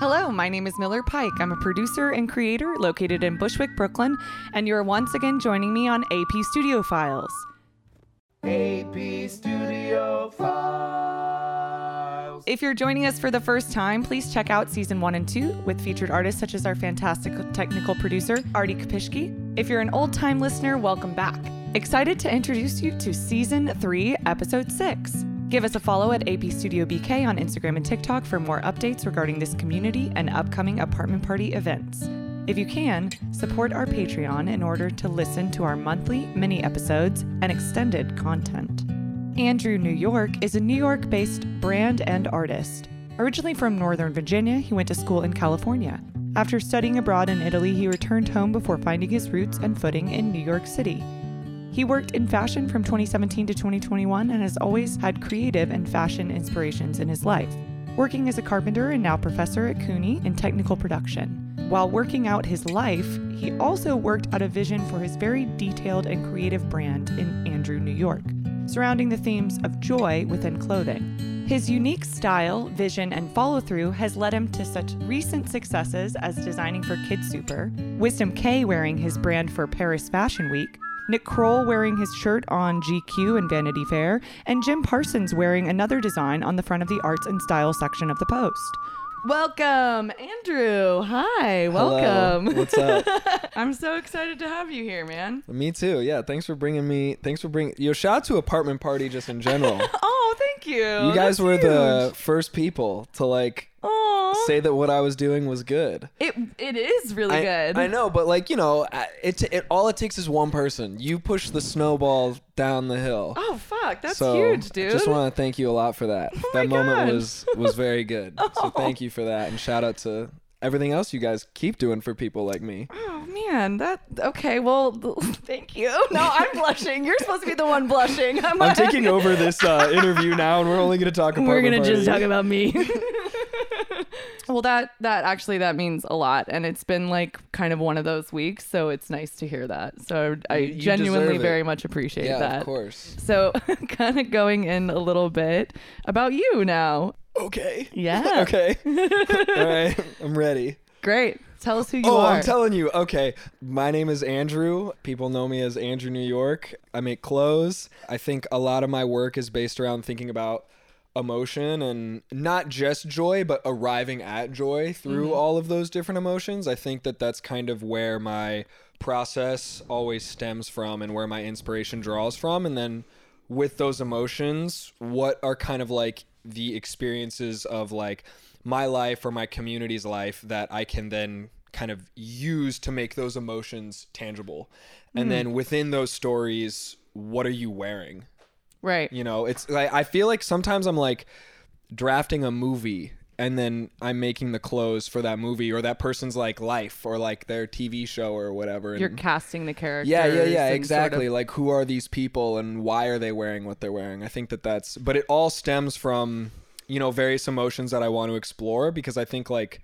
Hello, my name is Miller Pike. I'm a producer and creator located in Bushwick, Brooklyn, and you're once again joining me on AP Studio Files. AP Studio Files. If you're joining us for the first time, please check out season one and two with featured artists such as our fantastic technical producer, Artie Kapishki. If you're an old time listener, welcome back. Excited to introduce you to season three, episode six. Give us a follow at AP Studio BK on Instagram and TikTok for more updates regarding this community and upcoming apartment party events. If you can, support our Patreon in order to listen to our monthly mini episodes and extended content. Andrew New York is a New York based brand and artist. Originally from Northern Virginia, he went to school in California. After studying abroad in Italy, he returned home before finding his roots and footing in New York City. He worked in fashion from 2017 to 2021 and has always had creative and fashion inspirations in his life, working as a carpenter and now professor at CUNY in technical production. While working out his life, he also worked out a vision for his very detailed and creative brand in Andrew, New York, surrounding the themes of joy within clothing. His unique style, vision, and follow through has led him to such recent successes as designing for KidSuper, Wisdom Kaye wearing his brand for Paris Fashion Week, Nick Kroll wearing his shirt on GQ and Vanity Fair, and Jim Parsons wearing another design on the front of the arts and style section of the Post. Welcome, Andrew. Hi, Hello. welcome. What's up? I'm so excited to have you here, man. Me too. Yeah. Thanks for bringing me. Thanks for bringing. Yo, shout out to apartment party just in general. Oh, thank you. you guys were the first people to like Oh, say that what I was doing was good. it it is really I, good. I know, but like you know, it, it all it takes is one person. You push the snowball down the hill. Oh fuck, that's so huge, dude. I just want to thank you a lot for that. my that moment God. was was very good. Oh. So thank you for that, and shout out to everything else you guys keep doing for people like me. Oh man, that okay. Well, thank you. No, I'm blushing. You're supposed to be the one blushing. I'm, I'm taking over this uh, interview now, and we're only going to talk. We're gonna just talk about me. well, that that actually that means a lot, and it's been like kind of one of those weeks, so it's nice to hear that. So I you genuinely very much appreciate Yeah, that. of course. So, kind of going in a little bit about you now. Okay. Yeah. okay. All right. I'm ready. Great. Tell us who you oh, are. Oh, I'm telling you. Okay. My name is Andrew. People know me as Andrew New York. I make clothes. I think a lot of my work is based around thinking about emotion and not just joy, but arriving at joy through mm-hmm. all of those different emotions. I think that that's kind of where my process always stems from and where my inspiration draws from. And then with those emotions, what are kind of like the experiences of like my life or my community's life that I can then kind of use to make those emotions tangible. And mm. then within those stories, what are you wearing? Right. You know, it's like I feel like sometimes I'm like drafting a movie and then I'm making the clothes for that movie or that person's like life or like their TV show or whatever. You're casting the characters. yeah, yeah, yeah, and sort of- exactly. Like who are these people and why are they wearing what they're wearing? I think that that's but it all stems from, you know, various emotions that I want to explore because I think like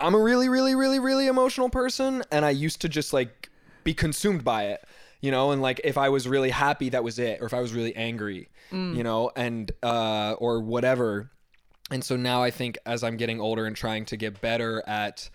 I'm a really really really really emotional person and I used to just like be consumed by it. You know, and like if I was really happy, that was it, or if I was really angry, you know, and uh, or whatever. And so now I think as I'm getting older and trying to get better at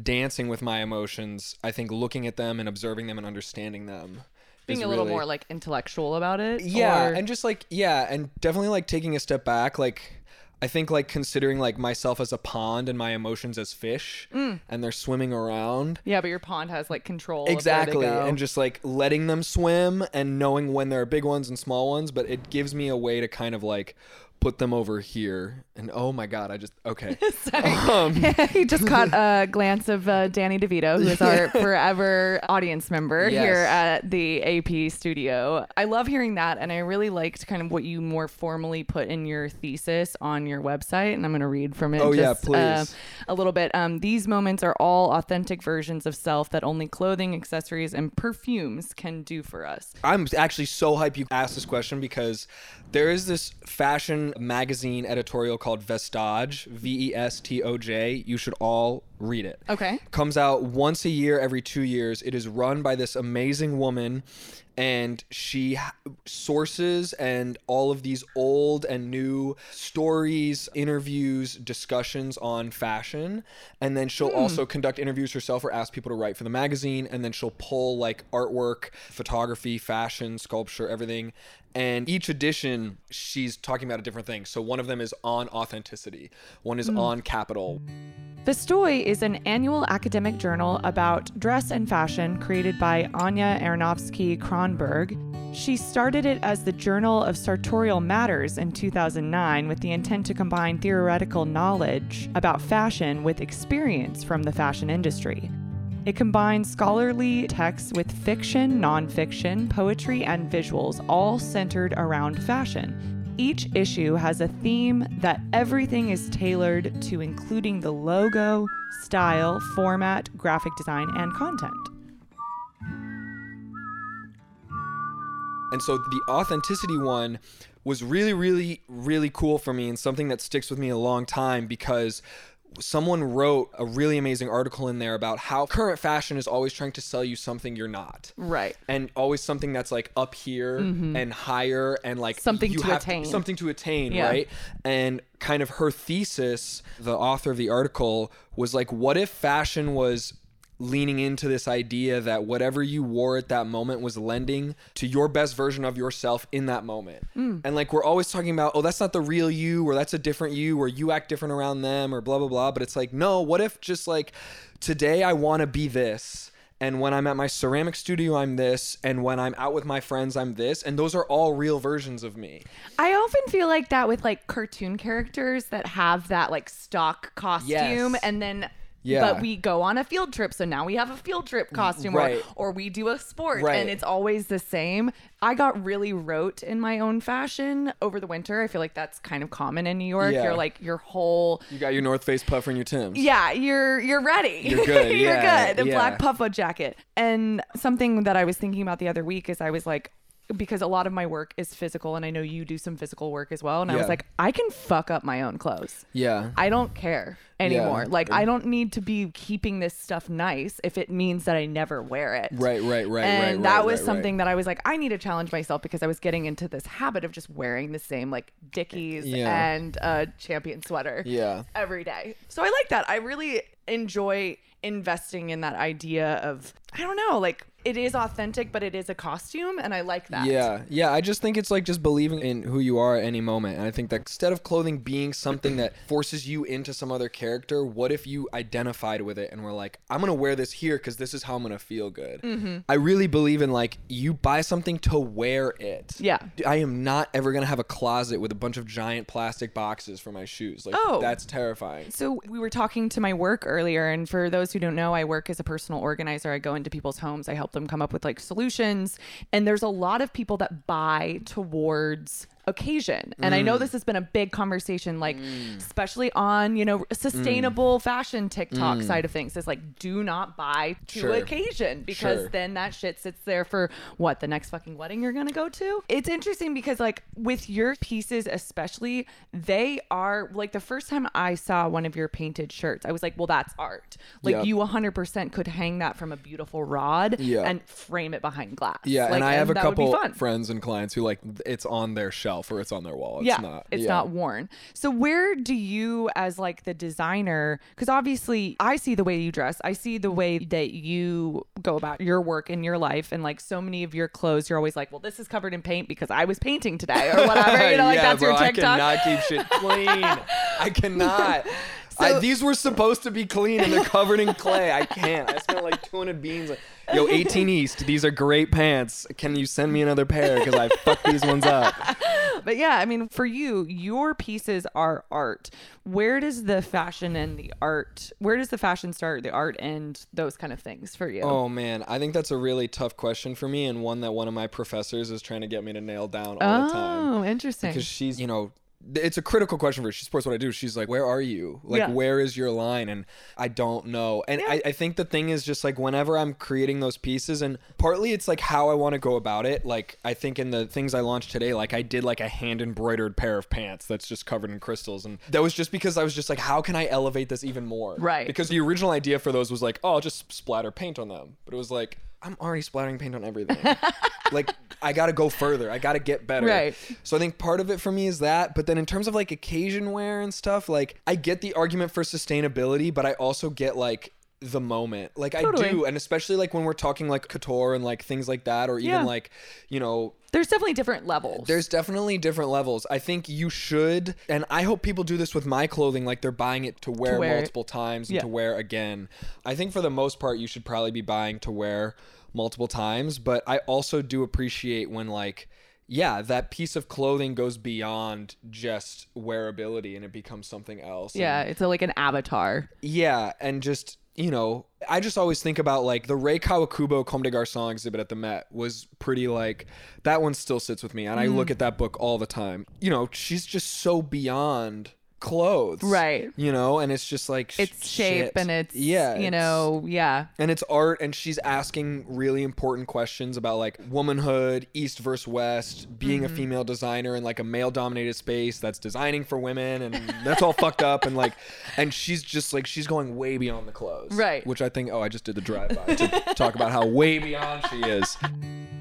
dancing with my emotions, I think looking at them and observing them and understanding them. being a little really- more like intellectual about it. yeah, or- and just like yeah, and definitely like taking a step back, like I think like considering like myself as a pond and my emotions as fish, Mm. and they're swimming around. yeah, but your pond has like control. of where they Exactly, and just like letting them swim and knowing when there are big ones and small ones, but it gives me a way to kind of like put them over here. And oh my god, I just okay. Um, he just caught a glance of uh, Danny DeVito, who is our forever audience member Yes. here at the AP studio. I love hearing that, and I really liked kind of what you more formally put in your thesis on your website. And I'm going to read from it. Oh, yeah, just, uh, please. a little bit. Um, These moments are all authentic versions of self that only clothing, accessories, and perfumes can do for us. I'm actually so hyped you asked this question because there is this fashion magazine editorial called Vestoj, V E S T O J. You should all read it. Okay. Comes out once a year, every two years. It is run by this amazing woman, and she sources and all of these old and new stories, interviews, discussions on fashion. And then she'll hmm. also conduct interviews herself or ask people to write for the magazine. And then she'll pull like artwork, photography, fashion, sculpture, everything. And each edition, she's talking about a different thing. So one of them is on authenticity, one is hmm. on capital. Vestoj is an annual academic journal about dress and fashion created by Anja Aronowsky Cronberg. She started it as the Journal of Sartorial Matters in 2009 with the intent to combine theoretical knowledge about fashion with experience from the fashion industry. It combines scholarly texts with fiction, nonfiction, poetry, and visuals, all centered around fashion. Each issue has a theme that everything is tailored to, including the logo, style, format, graphic design, and content. And so the authenticity one was really, really, really cool for me and something that sticks with me a long time because someone wrote a really amazing article in there about how current fashion is always trying to sell you something you're not. Right. And always something that's like up here and higher and like Mm-hmm. Something you to attain. something to attain, Yeah. right? And kind of her thesis, the author of the article was like what if fashion was leaning into this idea that whatever you wore at that moment was lending to your best version of yourself in that moment. Mm. And like we're always talking about, oh, that's not the real you, or that's a different you, or you act different around them, or blah, blah, blah. But it's like, no, what if just like today I want to be this? And when I'm at my ceramic studio, I'm this. And when I'm out with my friends, I'm this. And those are all real versions of me. I often feel like that with like cartoon characters that have that like stock costume Yes. and then Yeah. but we go on a field trip so now we have a field trip mm, costume Right. or, or we do a sport Right. and it's always the same. I got really rote in my own fashion over the winter. I feel like that's kind of common in New York. Yeah. You're like your whole You got your North Face puffer and your Tim's. yeah, you're you're ready. You're good, you're yeah, good. A yeah. black puffer jacket. And something that I was thinking about the other week is I was like because a lot of my work is physical and I know you do some physical work as well and I was like I can fuck up my own clothes. Yeah. I don't care anymore. Yeah. Like I don't need to be keeping this stuff nice if it means that I never wear it. Right, right, right, And right, that right, was right, something right. that I was like, I need to challenge myself because I was getting into this habit of just wearing the same like Dickies Yeah. and a champion sweater Yeah. every day. So I like that. I really enjoy investing in that idea of I don't know, like it is authentic, but it is a costume, and I like that. Yeah, yeah. I just think it's like just believing in who you are at any moment. And I think that instead of clothing being something that forces you into some other character, what if you identified with it and were like, I'm gonna wear this here because this is how I'm gonna feel good. Mm-hmm. I really believe in like you buy something to wear it. Yeah. I am not ever gonna have a closet with a bunch of giant plastic boxes for my shoes. Like Oh. that's terrifying. So we were talking to my work earlier, and for those who don't know, I work as a personal organizer. I go into people's homes, I help them come up with like solutions, and there's a lot of people that buy towards occasion. And Mm. I know this has been a big conversation, like especially on you know sustainable Mm. fashion TikTok side of things. Is like do not buy to Sure. occasion because Sure. then that shit sits there for what the next fucking wedding you're gonna go to. It's interesting because like with your pieces especially, they are like the first time I saw one of your painted shirts, I was like, well, that's art. Like Yep. you 100% could hang that from a beautiful rod Yeah. and frame it behind glass. Yeah, Like, and I have a would be couple friends and clients who like it's on their shelf or it's on their wall. It's yeah, not. it's yeah. not worn. So where do you, as like the designer, because obviously I see the way you dress, I see the way that you go about your work in your life, and like so many of your clothes, you're always like, well, this is covered in paint because I was painting today or whatever. You know, like yeah, that's bro, your TikTok. I cannot keep shit clean. I cannot. I, these were supposed to be clean and they're covered in clay. I can't. I spent like 200 beans. Like, Yo, 18 East. These are great pants. Can you send me another pair? Because I fucked these ones up. But yeah, I mean, for you, your pieces are art. Where does the fashion and the art? Where does the fashion start, the art end, those kind of things for you? Oh man, I think that's a really tough question for me, and one that one of my professors is trying to get me to nail down all the time. Oh, interesting. because she's you know it's a critical question for her. She supports what I do. She's like, where are you? Like, Yeah. where is your line? And I don't know. And I, I think the thing is just like whenever I'm creating those pieces, and partly it's like how I want to go about it. Like, I think in the things I launched today, like I did like a hand embroidered pair of pants that's just covered in crystals. And that was just because I was just like, how can I elevate this even more? Right. Because the original idea for those was like, oh, I'll just splatter paint on them. But it was like, I'm already splattering paint on everything. like, I got to go further. I got to get better. Right. So I think part of it for me is that. But then in terms of like occasion wear and stuff, like I get the argument for sustainability, but I also get like the moment. Like Totally. I do. And especially like when we're talking like couture and like things like that, or even Yeah. like, you know, There's definitely different levels. there's definitely different levels. I think you should, and I hope people do this with my clothing, like they're buying it to wear, wear it. multiple times and Yeah. to wear again. I think for the most part, you should probably be buying to wear multiple times, but I also do appreciate when, like, yeah, that piece of clothing goes beyond just wearability and it becomes something else. yeah, And- it's a, like an avatar. yeah, and just you know, I just always think about like the Rei Kawakubo Comme des Garçons exhibit at the Met was pretty like that one still sits with me, and I Mm. look at that book all the time. You know, she's just so beyond clothes, Right. You know, and it's just like It's shape shit. and it's yeah, you it's- know, yeah. and it's art and she's asking really important questions about like womanhood east versus west being Mm-hmm. a female designer in like a male dominated space that's designing for women and that's all fucked up and like and she's just like she's going way beyond the clothes Right. which i think oh i just did the drive by to talk about how way beyond she is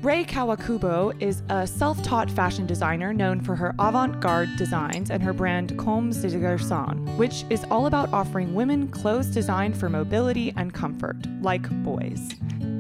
Rei Kawakubo is a self taught fashion designer known for her avant garde designs and her brand Comme Garçons, which is all about offering women clothes designed for mobility and comfort, like boys.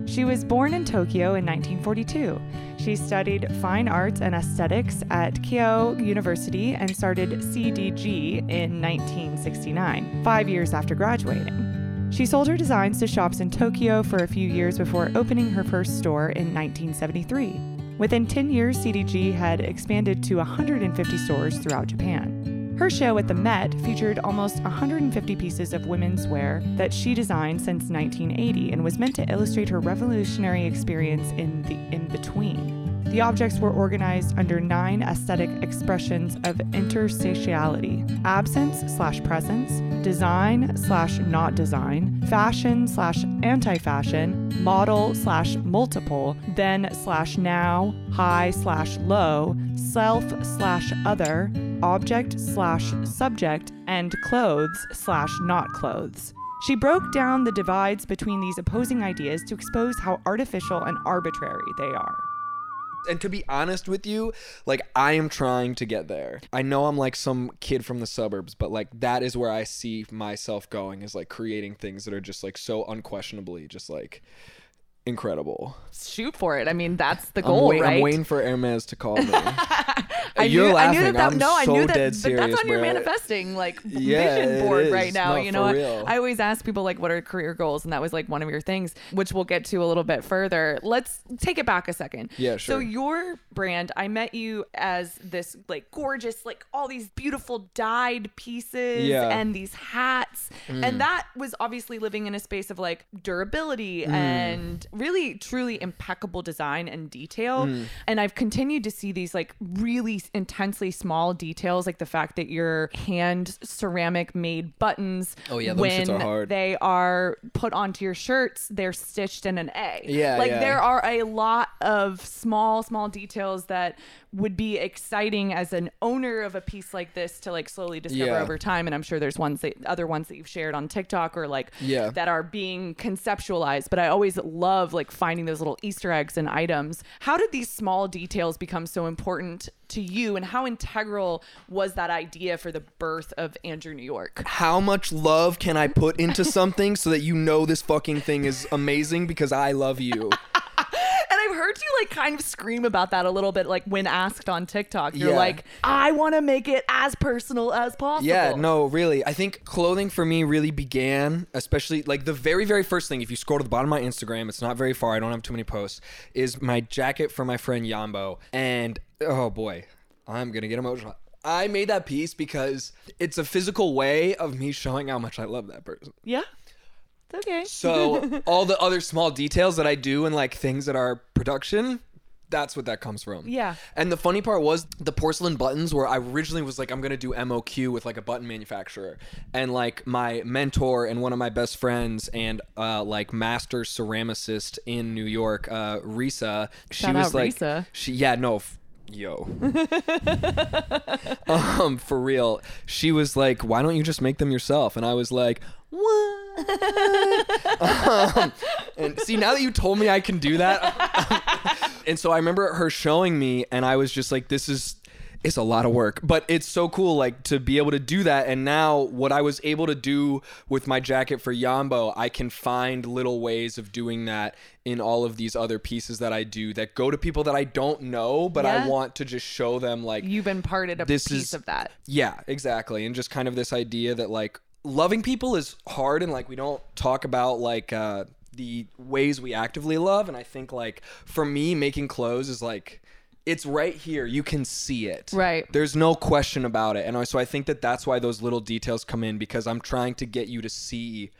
She was born in Tokyo in 1942. She studied fine arts and aesthetics at Keio University and started CDG in 1969, five years after graduating. She sold her designs to shops in Tokyo for a few years before opening her first store in 1973. Within 10 years, CDG had expanded to 150 stores throughout Japan. Her show at the Met featured almost 150 pieces of women's wear that she designed since 1980 and was meant to illustrate her revolutionary experience in the in between. The objects were organized under nine aesthetic expressions of interstitiality absence slash presence, design slash not design, fashion slash anti fashion, model slash multiple, then slash now, high slash low, self slash other, object slash subject, and clothes slash not clothes. She broke down the divides between these opposing ideas to expose how artificial and arbitrary they are. and to be honest with you like i am trying to get there i know i'm like some kid from the suburbs but like that is where i see myself going is like creating things that are just like so unquestionably just like incredible Shoot for it. I mean, that's the I'm, goal, wait- right? I'm waiting for Hermes to call me. I You're knew, I laughing. knew that, that I'm no, I so knew that, dead but that's on your bro. manifesting like Yeah, vision it board is. right now. No, you know, for I, real. I always ask people like, what are career goals, and that was like one of your things, which we'll get to a little bit further. Let's take it back a second. Yeah, sure. So sure. your brand, I met you as this like gorgeous, like all these beautiful dyed pieces Yeah. Mm. and these hats, and that was obviously living in a space of like durability Mm. and really truly impeccable design and detail. Mm. And I've continued to see these like really intensely small details, like the fact that your hand ceramic made buttons. Oh, yeah, those when are hard. they are put onto your shirts, they're stitched in an A. Yeah, like yeah. there are a lot of small, small details that would be exciting as an owner of a piece like this to like slowly discover Yeah. over time. And I'm sure there's ones that other ones that you've shared on TikTok or like Yeah. that are being conceptualized. But I always love like finding those little Easter eggs and items. How did these small details become so important to you, and how integral was that idea for the birth of Andrew New York? How much love can I put into something so that you know this fucking thing is amazing because I love you? I've heard you like kind of scream about that a little bit, like when asked on TikTok. You're Yeah. like, I want to make it as personal as possible. Yeah, no, really. I think clothing for me really began, especially like the very, very first thing. If you scroll to the bottom of my Instagram, it's not very far. I don't have too many posts. Is my jacket for my friend Yambo, and oh boy, I'm gonna get emotional. I made that piece because it's a physical way of me showing how much I love that person. Yeah. It's okay. So all the other small details that I do and like things that are production, That's what that comes from. Yeah. And the funny part was the porcelain buttons where I originally was like, I'm gonna do MOQ with like a button manufacturer. And like my mentor and one of my best friends and uh like master ceramicist in New York, uh Risa, she Shout was out like Risa. she yeah, no f- Yo. um, for real. She was like, why don't you just make them yourself? And I was like, what? um, and see, now that you told me I can do that, and so I remember her showing me, and I was just like, this is. It's a lot of work, but it's so cool, like to be able to do that. And now, what I was able to do with my jacket for Yambo, I can find little ways of doing that in all of these other pieces that I do that go to people that I don't know, but I want to just show them, like, You've been parted a This piece is- of that. yeah, exactly. And just kind of this idea that like loving people is hard and like we don't talk about like uh the ways we actively love and I think like for me making clothes is like it's right here. You can see it. Right. There's no question about it. And so I think that that's why those little details come in because I'm trying to get you to see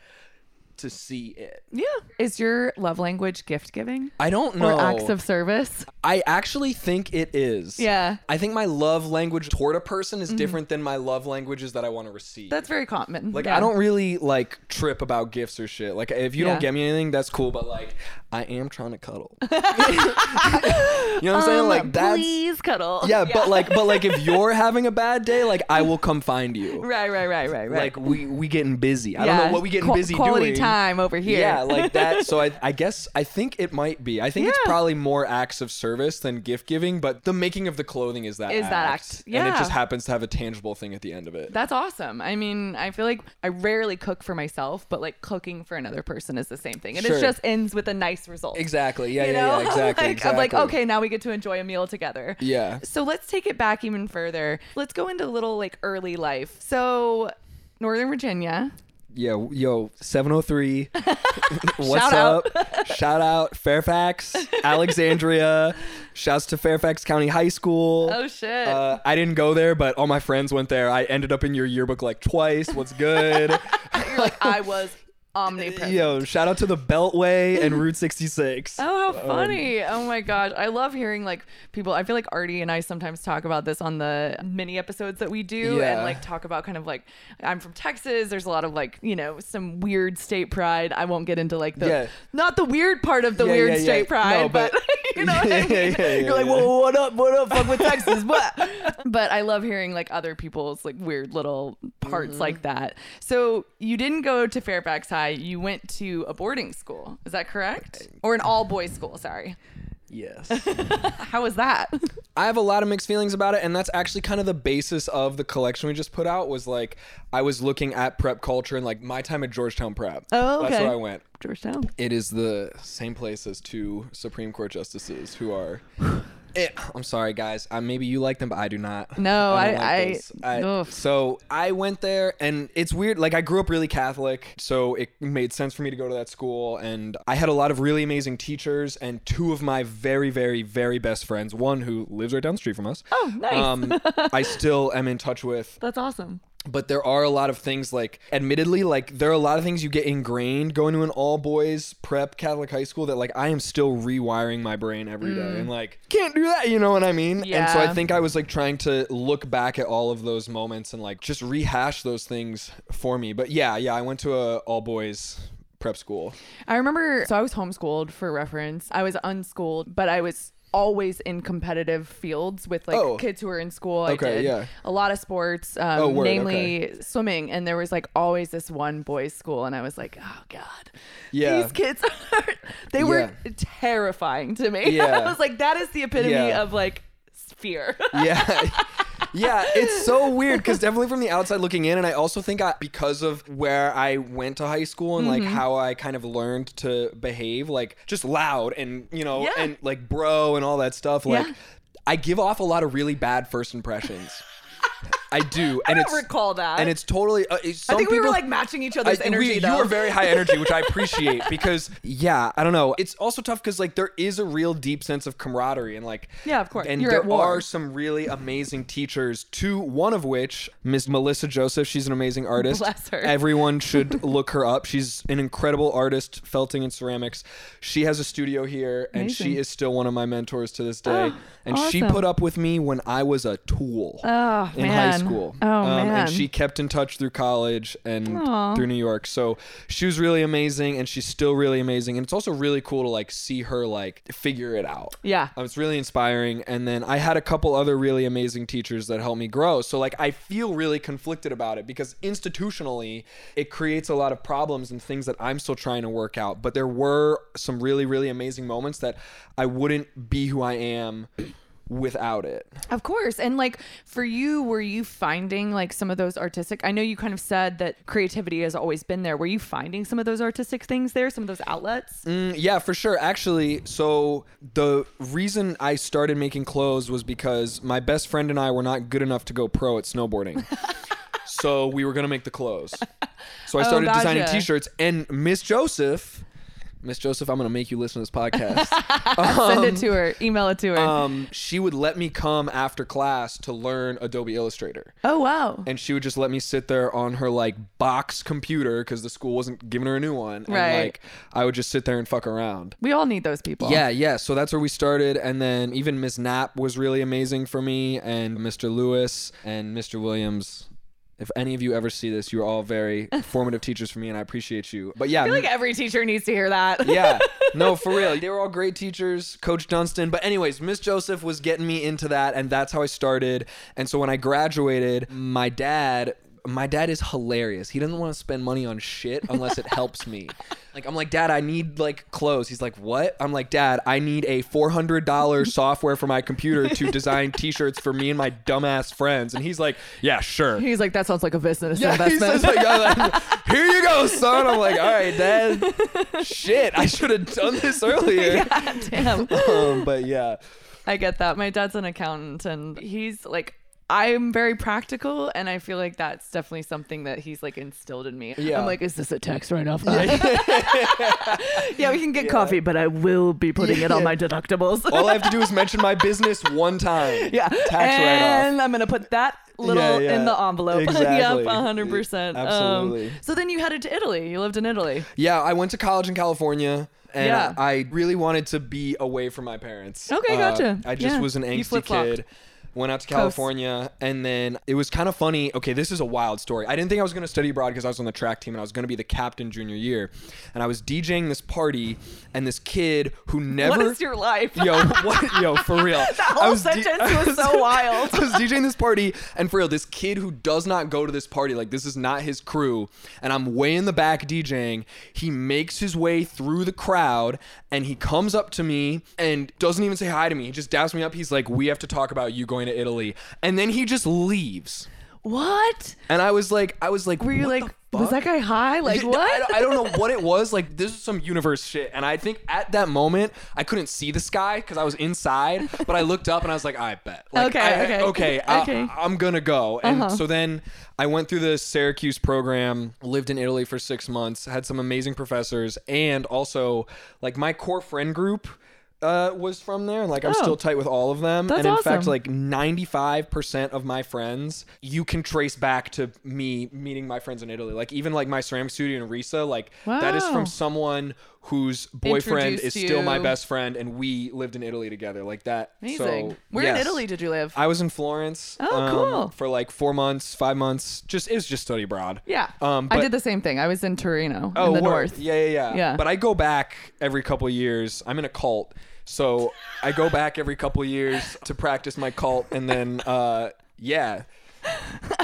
to see it. Yeah. Is your love language gift giving? I don't know. Or acts of service? I actually think it is. Yeah. Mm-hmm. I think my love language toward a person is different than my love languages that I want to receive. That's very common. Like Yeah. I don't really like trip about gifts or shit. Like if you Yeah. don't get me anything, that's cool. But like I am trying to cuddle. you know what I'm saying? Um, Like that's please cuddle. yeah, But like but like if you're having a bad day, like I will come find you. right, right, right, right, right. Like we we getting busy. I don't know what we getting Qu- busy quality doing. time over here. Yeah, like that. So I, I guess I think it might be. I think it's probably more acts of service than gift giving, but the making of the clothing is that Is that act. and it just happens to have a tangible thing at the end of it. That's awesome. I mean, I feel like I rarely cook for myself, but like cooking for another person is the same thing. And Sure. it just ends with a nice result. exactly. Yeah, You yeah, know? yeah. Exactly. like, I'm like, okay, now we get to enjoy a meal together. Yeah. So let's take it back even further. Let's go into a little like early life. So Northern Virginia. Yeah, yo, 703. What's Shout out. up? Shout out Fairfax, Alexandria. Shouts to Fairfax County High School. Oh shit. Uh, I didn't go there, but all my friends went there. I ended up in your yearbook like twice. What's good? You're like, I was omnipresent. Yo, shout out to the Beltway and Route 66. Oh, how um, funny. oh my gosh. I love hearing like people. I feel like Artie and I sometimes talk about this on the mini episodes that we do Yeah. and like talk about kind of like I'm from Texas. There's a lot of like, you know, some weird state pride. I won't get into like the Yeah. not the weird part of the Yeah, weird state pride, No, but, but- you know what I mean? yeah, yeah, You're like, well, what up, what up, fuck with Texas, what? but I love hearing like other people's like weird little parts Mm-hmm. like that. So you didn't go to Fairfax High. You went to a boarding school. Is that correct? Or an all boys school? Sorry. Yes. How was that? I have a lot of mixed feelings about it, and that's actually kind of the basis of the collection we just put out. Was like I was looking at prep culture and like my time at Georgetown Prep. Oh, That's where I went. Georgetown. It is the same place as two Supreme Court justices who are. Eh, I'm sorry, guys. Uh, maybe you like them, but I do not. No, don't I- like I- I- so I went there, and it's weird. Like I grew up really Catholic, so it made sense for me to go to that school. And I had a lot of really amazing teachers, and two of my very, very, very best friends. One who lives right down the street from us. Oh, nice. Um, I still am in touch with That's awesome. But there are a lot of things like admittedly like there are a lot of things you get ingrained going to an all boys prep catholic high school that like i am still rewiring my brain every day and like can't do that you know what i mean yeah. and so i Mm. Think i was like trying to look back at all of those moments and like just rehash those things for me but yeah yeah i went to a all boys prep school I remember, so I was homeschooled for reference. I was unschooled, but I was always in competitive fields with like Oh. kids who were in school. I Okay, did yeah. a lot of sports, um, Oh, word, namely swimming. And there was like always this one boys' school, and I was like, oh god, Yeah. these kids, are, they were Yeah. terrifying to me. Yeah. I was like, that is the epitome Yeah. of like fear. yeah yeah it's so weird because definitely from the outside looking in and i also think I, because of where i went to high school and Mm-hmm. like how i kind of learned to behave like just loud and you know Yeah. and like bro and all that stuff like Yeah. i give off a lot of really bad first impressions I do, I and don't it's recall that. and it's totally. Uh, it's- I think we were like matching each other's I- energy. we- though. You were very high energy, which I appreciate because yeah, I don't know. It's also tough because like there is a real deep sense of camaraderie and like Yeah, of course. And You're there are some really amazing teachers. To one of which, Miss Melissa Joseph. She's an amazing artist. Bless her. Everyone should look her up. She's an incredible artist, felting and ceramics. She has a studio here, and she is still one of my mentors to this day. and she put up with me when I was a tool Oh, man. School. Oh, Um, man. And she kept in touch through college and Aw. through New York. So she was really amazing and she's still really amazing. And it's also really cool to like see her like figure it out. Yeah. Um, It's really inspiring. And then I had a couple other really amazing teachers that helped me grow. So like I feel really conflicted about it because institutionally it creates a lot of problems and things that I'm still trying to work out. But there were some really, really amazing moments that I wouldn't be who I am without it. Of course. And like for you, were you finding like some of those artistic? I know you kind of said that creativity has always been there. Were you finding some of those artistic things there, some of those outlets? Mm, yeah, for sure. Actually, so the reason I started making clothes was because my best friend and I were not good enough to go pro at snowboarding. so we were going to make the clothes. So I Oh, started designing t-shirts and Miss Joseph, Miss Joseph, I'm going to make you listen to this podcast. Send it to her, email it to her. um, she would let me come after class to learn Adobe Illustrator. oh, wow. and she would just let me sit there on her like box computer because the school wasn't giving her a new one. And Right. like I would just sit there and fuck around. we all need those people. Yeah, yeah. So that's where we started, and then even Miss Knapp was really amazing for me, and Mr. Lewis and Mr. Williams. If any of you ever see this, you're all very formative teachers for me, and I appreciate you. But yeah, I feel like every teacher needs to hear that. yeah. No, for real. They were all great teachers, Coach Dunstan. But, anyways, Miss Joseph was getting me into that, and that's how I started. And so when I graduated, my dad. My dad is hilarious. He doesn't want to spend money on shit unless it helps me. Like I'm like, Dad, I need like clothes. He's like, What? I'm like, Dad, I need a four hundred dollar software for my computer to design T-shirts for me and my dumbass friends. And he's like, Yeah, sure. He's like, that sounds like a business Yeah, he investment. says like, "Oh, here you go, son. I'm like, all right, dad. Shit, I should have done this earlier. Damn. Um, but yeah, I get that. My dad's an accountant and he's like I'm very practical and I feel like that's definitely something that he's like instilled in me. Yeah. I'm like, is this a tax write off? yeah, we can get coffee, but I will be putting it on my deductibles. all I have to do is mention my business one time. yeah. tax write-off. And I'm gonna put that little Yeah, yeah. in the envelope. Exactly. yep, hundred percent. Absolutely. so then you headed to Italy. You lived in Italy. Yeah, I went to college in California. And Yeah. I really wanted to be away from my parents. Okay, Uh, gotcha. I just Yeah. was an angsty kid. Went out to California, and then it was kind of funny. Okay, this is a wild story. I didn't think I was going to study abroad because I was on the track team and I was going to be the captain junior year. And I was DJing this party, and this kid who never. What is your life? Yo, what? Yo, for real. that I whole was sentence I was so wild. I was DJing this party, and for real, this kid who does not go to this party, like this is not his crew, and I'm way in the back DJing. He makes his way through the crowd, and he comes up to me and doesn't even say hi to me. He just dabs me up. He's like, "We have to talk about you going to Italy," and then he just leaves. What? And I was like, I was like, Were you "What like, was that guy high? Like what? I, don't- I don't know what it was. Like this is some universe shit. And I think at that moment I couldn't see the sky because I was inside. But I looked up and I was like, I bet. Like, Okay, I- okay, okay. I, okay. I'm gonna go. And Uh-huh. so then I went through the Syracuse program, lived in Italy for six months, had some amazing professors, and also like my core friend group. Uh, was from there. And like I'm Oh. still tight with all of them, That's and in fact, awesome. like 95% of my friends you can trace back to me meeting my friends in Italy. Like even like my ceramic studio in Risa, like that is Wow. from someone whose boyfriend Introduced is still my you. best friend and we lived in Italy together. Like that. Amazing. So, Where in yes. Italy did you live? I was in Florence. Oh, um, cool. For like four months, five months. Just it was just study abroad. yeah. Um, I but- did the same thing. I was in Torino Oh, in the word. north. Yeah, yeah, yeah. Yeah. But I go back every couple years. I'm in a cult, so I go back every couple years to practice my cult, and then uh, yeah.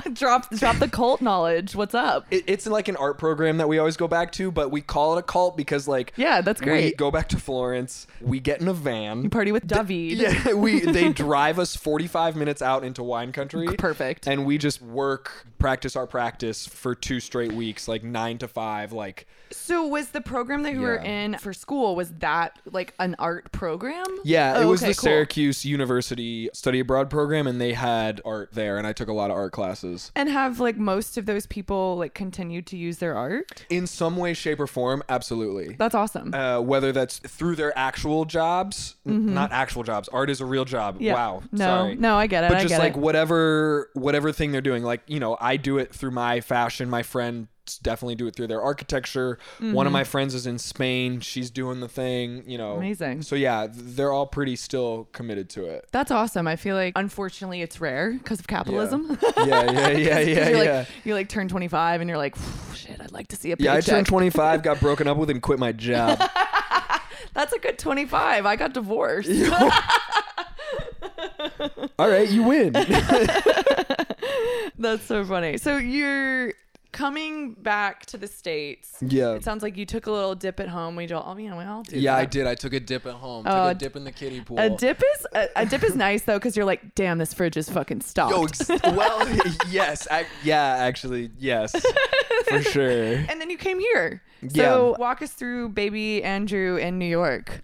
drop drop the cult knowledge. What's up? It, it's like an art program that we always go back to, but we call it a cult because like Yeah, that's great. We go back to Florence. We get in a van. Party with David. Yeah, we they drive us 45 minutes out into wine country. Perfect. And we just work, practice our practice for two straight weeks, like nine to five. Like, So was the program that you were in for school was that like an art program? yeah, Oh, it was okay, the cool. Syracuse University study abroad program, and they had art there, and I took a lot of art classes. And have like most of those people like continued to use their art? In some way, shape, or form, absolutely. That's awesome. Uh, whether that's through their actual jobs, n- not actual jobs. Art is a real job. Mm-hmm. Yeah. Wow. No, sorry. no, I get it. but I just like it. whatever whatever thing they're doing like you know i do it through my fashion my friends definitely do it through their architecture. One of my friends is in spain. She's doing the thing you know. Mm-hmm. Amazing. so yeah they're all pretty still committed to it. That's awesome. I feel like unfortunately it's rare because of capitalism. yeah yeah yeah yeah you're yeah. like you like turn 25 and you're like shit i'd like to see a yeah i turned 25 got broken up with and quit my job. That's a good 25 i got divorced. All right you win. That's so funny. So you're coming back to the states yeah. it sounds like you took a little dip at home. We all you know we all do yeah i did. I took a dip at home Oh, took a dip in the kiddie pool. a dip is a, a dip is nice though because you're like damn this fridge is fucking stocked. Yo, ex- well, yes, ac yeah, actually, yes, for sure. and then you came here. So walk us through baby andrew in new york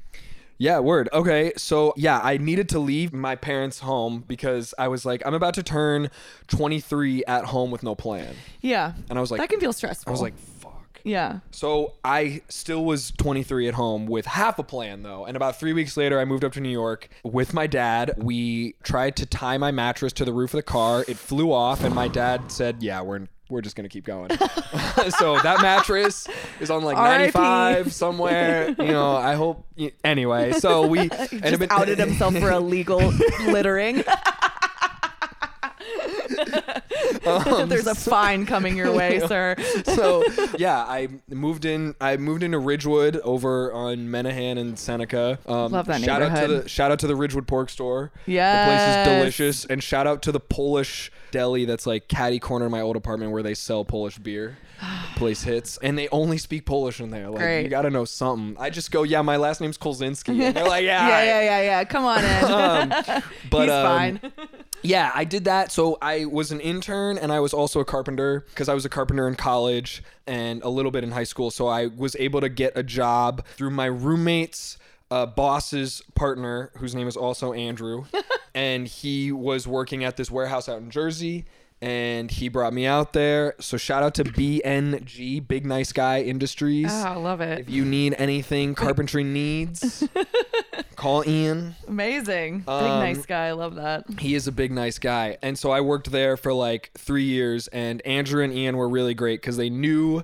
Yeah, word. Okay, so yeah, I needed to leave my parents' home because I was like, I'm about to turn 23 at home with no plan, yeah and I was like, that can feel stressful I was like, fuck. yeah So I still was 23 at home with half a plan though, and about three weeks later, I moved up to New York with my dad. We tried to tie my mattress to the roof of the car. It flew off, and my dad said, "Yeah, we're." We're just gonna keep going. so that mattress is on like 95 somewhere. You know, I hope. Anyway, so we He just outed himself for illegal littering. There's a fine coming your way, sir. so yeah, I moved in. I moved into Ridgewood over on Menahan and Seneca. Um, Love that shout out to neighborhood. the shout out to the Ridgewood Pork Store. Yeah, the place is delicious. And shout out to the Polish deli that's like catty corner in my old apartment where they sell Polish beer. place hits, and they only speak Polish in there. Like Great. you got to know something. I just go, yeah, my last name's Kolzinski. And they're like, yeah, Yeah, yeah, yeah, yeah. Come on in. Um, but He's um, fine. yeah, I did that. So I was an intern and I was also a carpenter because I was a carpenter in college and a little bit in high school. So I was able to get a job through my roommate's uh, boss's partner, whose name is also Andrew. And he was working at this warehouse out in Jersey. And he brought me out there. So shout out to BNG, Big Nice Guy Industries. Oh, I love it. If you need anything carpentry needs, call Ian. Amazing. Big Um, nice guy. I love that. He is a big nice guy. And so I worked there for like 3 years and Andrew and Ian were really great cuz they knew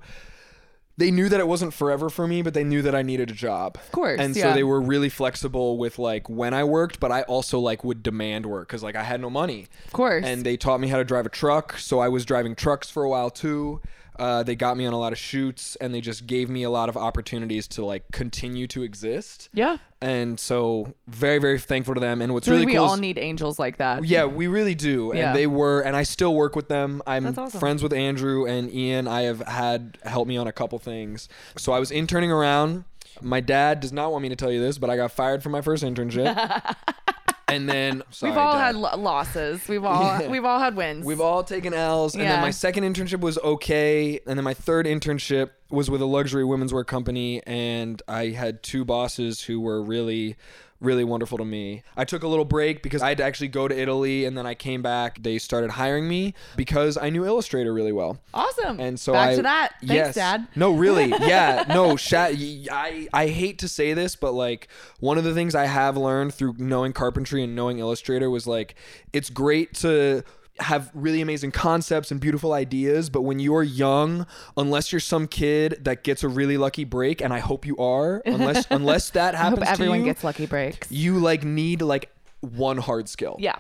they knew that it wasn't forever for me, but they knew that I needed a job. Of course, And yeah. so they were really flexible with like when I worked, but I also like would demand work cuz like I had no money. Of course. And they taught me how to drive a truck, so I was driving trucks for a while too. Uh, they got me on a lot of shoots and they just gave me a lot of opportunities to like continue to exist. yeah. And so very very thankful to them and what's really we cool all is- need angels like that. yeah, we really do. Yeah. And they were, and I still work with them. I'm That's awesome. friends with Andrew and Ian. I have had help me on a couple things. So I was interning around. My dad does not want me to tell you this, but I got fired from my first internship. and then sorry, We've all Dad. had lo- losses. We've all Yeah. we've all had wins. We've all taken L's, and then my second internship was okay, and then my third internship was with a luxury women's wear company, and I had two bosses who were really, really wonderful to me. I took a little break because I had to actually go to Italy, and then I came back. They started hiring me because I knew Illustrator really well. awesome. And so back I, to that. Thanks, yes. Dad. No, really, yeah, no. Sha- I I hate to say this, but like one of the things I have learned through knowing carpentry and knowing Illustrator was like it's great to have really amazing concepts and beautiful ideas, but when you're young, unless you're some kid that gets a really lucky break, and I hope you are, unless unless that I hope happens, everyone to you, gets lucky breaks. you like need like one hard skill. Yeah.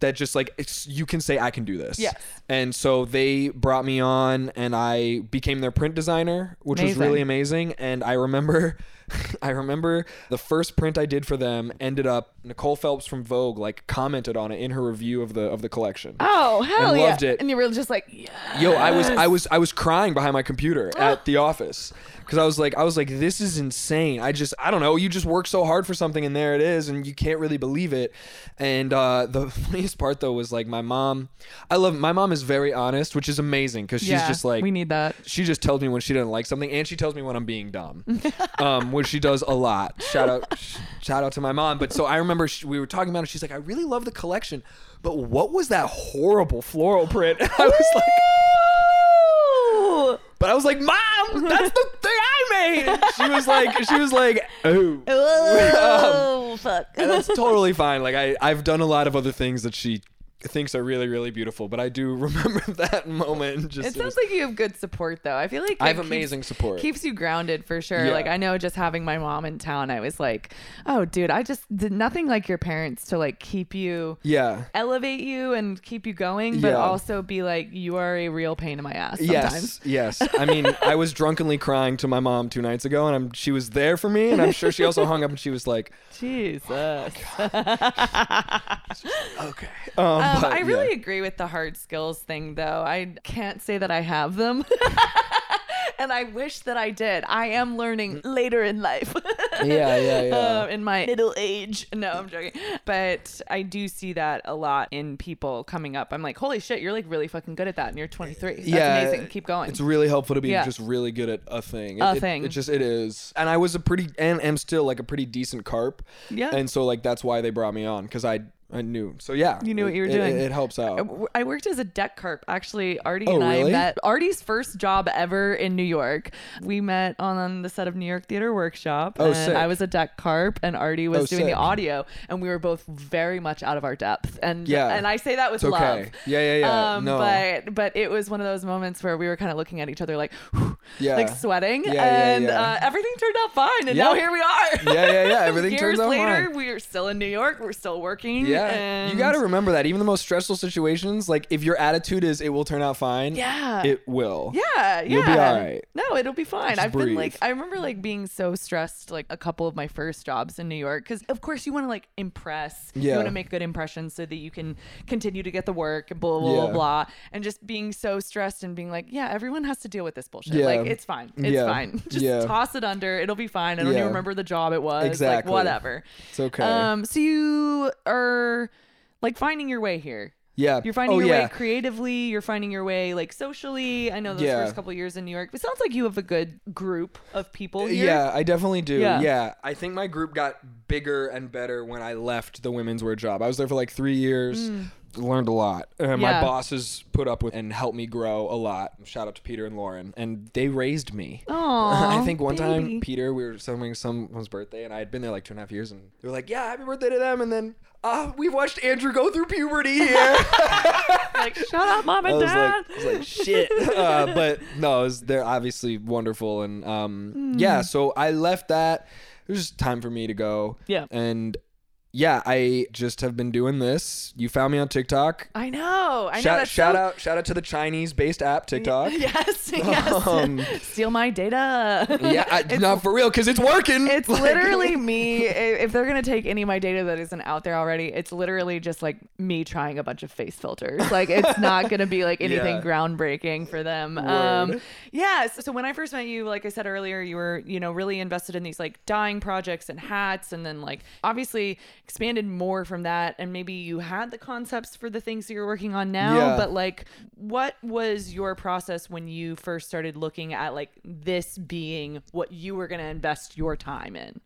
that just like it's, you can say I can do this. Yes. And so they brought me on and I became their print designer, which was really amazing. And I remember I remember the first print I did for them ended up Nicole Phelps from Vogue like commented on it in her review of the of the collection. Oh hell And yeah! loved it. And you were just like, yeah. Yo, I was I was I was crying behind my computer at the office because I was like I was like this is insane. I just I don't know. You just work so hard for something and there it is and you can't really believe it. And uh, the funniest part though was like my mom. I love my mom is very honest, which is amazing because she's Yeah, just like we need that. she just tells me when she doesn't like something and she tells me when I'm being dumb, um, which she does a lot. Shout out, sh- shout out to my mom. But so I remember she, we were talking about it. She's like, I really love the collection, but what was that horrible floral print? And I was like, but I was like, Mom, that's the thing I made. She was like, she was like, oh. Oh fuck. And that's totally fine. Like I, I've done a lot of other things that she thinks are really, really beautiful, but I do remember that moment. Just It sounds like you have good support though. I feel like I have keeps- amazing support. Keeps you grounded for sure. Yeah. Like I know just having my mom in town, I was like, oh dude, I just did nothing like your parents to like keep you yeah. elevate you and keep you going, but Yeah. also be like, you are a real pain in my ass sometimes. Yes, yes. I mean, I was drunkenly crying to my mom two nights ago, and I'm she was there for me, and I'm sure she also hung up and she was like, Jesus. okay. Um, Um, but, I really yeah. agree with the hard skills thing, though. I can't say that I have them. and I wish that I did. I am learning later in life. Yeah, yeah, yeah. Uh, in my middle age. No, I'm joking. But I do see that a lot in people coming up. I'm like, holy shit, you're like really fucking good at that, and you're 23. That's yeah, amazing. Keep going. It's really helpful to be Yeah. just really good at a thing. It, A it- thing. It just it is, and I was a pretty and am still like a pretty decent carp. Yeah. And so like that's why they brought me on because I I knew. So yeah, You knew what you were it- doing. It, it helps out. w- I worked as a deck carp. Actually, Artie Oh, and I really? met. Artie's first job ever in New York. We met on the set of New York Theater Workshop. Oh, and sick. I was a deck carp, and Artie was Oh, doing the audio, and we were both very much out of our depth. And Yeah. and I say that with okay. love. Yeah, yeah, yeah. Um, No. But but it was one of those moments where we were kind of looking at each other like, Yeah. like sweating, Yeah, yeah, and. Uh, everything turned out fine, and now here we are. Yeah, yeah, yeah. Everything turns out later, fine. we're still in New York. We're still working. Yeah, and you got to remember that even the most stressful situations, like if your attitude is it will turn out fine, Yeah. it will. Yeah, yeah. You'll be all right. No, it'll be fine. Just I've been like. I remember like being so stressed like a couple of my first jobs in New York because of course you want to like impress. Yeah. You want to make good impressions so that you can continue to get the work. And blah blah blah blah. And just being so stressed and being like, yeah, everyone has to deal with this bullshit. Yeah. Like it's fine. It's Yeah. fine. Just Yeah. toss it under. It'll be fine. I don't Yeah. even remember the job it was. Exactly. Like whatever. It's okay. Um. So you are like finding your way here. yeah. You're finding oh, your way creatively. You're finding your way like socially. I know those Yeah. first couple years in New York. It sounds like you have a good group of people here. Yeah, I definitely do. Yeah. Yeah. I think my group got bigger and better when I left the women's wear job. I was there for like three years. Learned a lot. Uh, My Mm. Bosses put up with and helped me grow a lot. Shout out to Peter and Lauren, and they raised me. Aw, I think one baby. time Peter, we were celebrating someone's birthday, and I had been there like two and a half years, and they were like, "Yeah, happy birthday to them." And then, ah, we've watched Andrew go through puberty here. like shut up, mom I and was dad. like, I was like, shit. Uh, but no, it was, they're obviously wonderful, and um, yeah. So I left that. It was just time for me to go. Yeah. And yeah, I just have been doing this. You found me on TikTok. I know. I know. shout shout so- out shout out to the Chinese based app TikTok. Yes, yes. Um, Steal my data. Yeah, I, not for real because it's working. It's Like- literally me. If they're gonna take any of my data that isn't out there already, it's literally just like me trying a bunch of face filters. Like it's not gonna be like anything Yeah. groundbreaking for them. Um, yeah. So, so when I first met you, like I said earlier, you were you know really invested in these like dyeing projects and hats, and then like obviously expanded more from that. And maybe you had the concepts for the things that you're working on now, Yeah. but like what was your process when you first started looking at like this being what you were going to invest your time in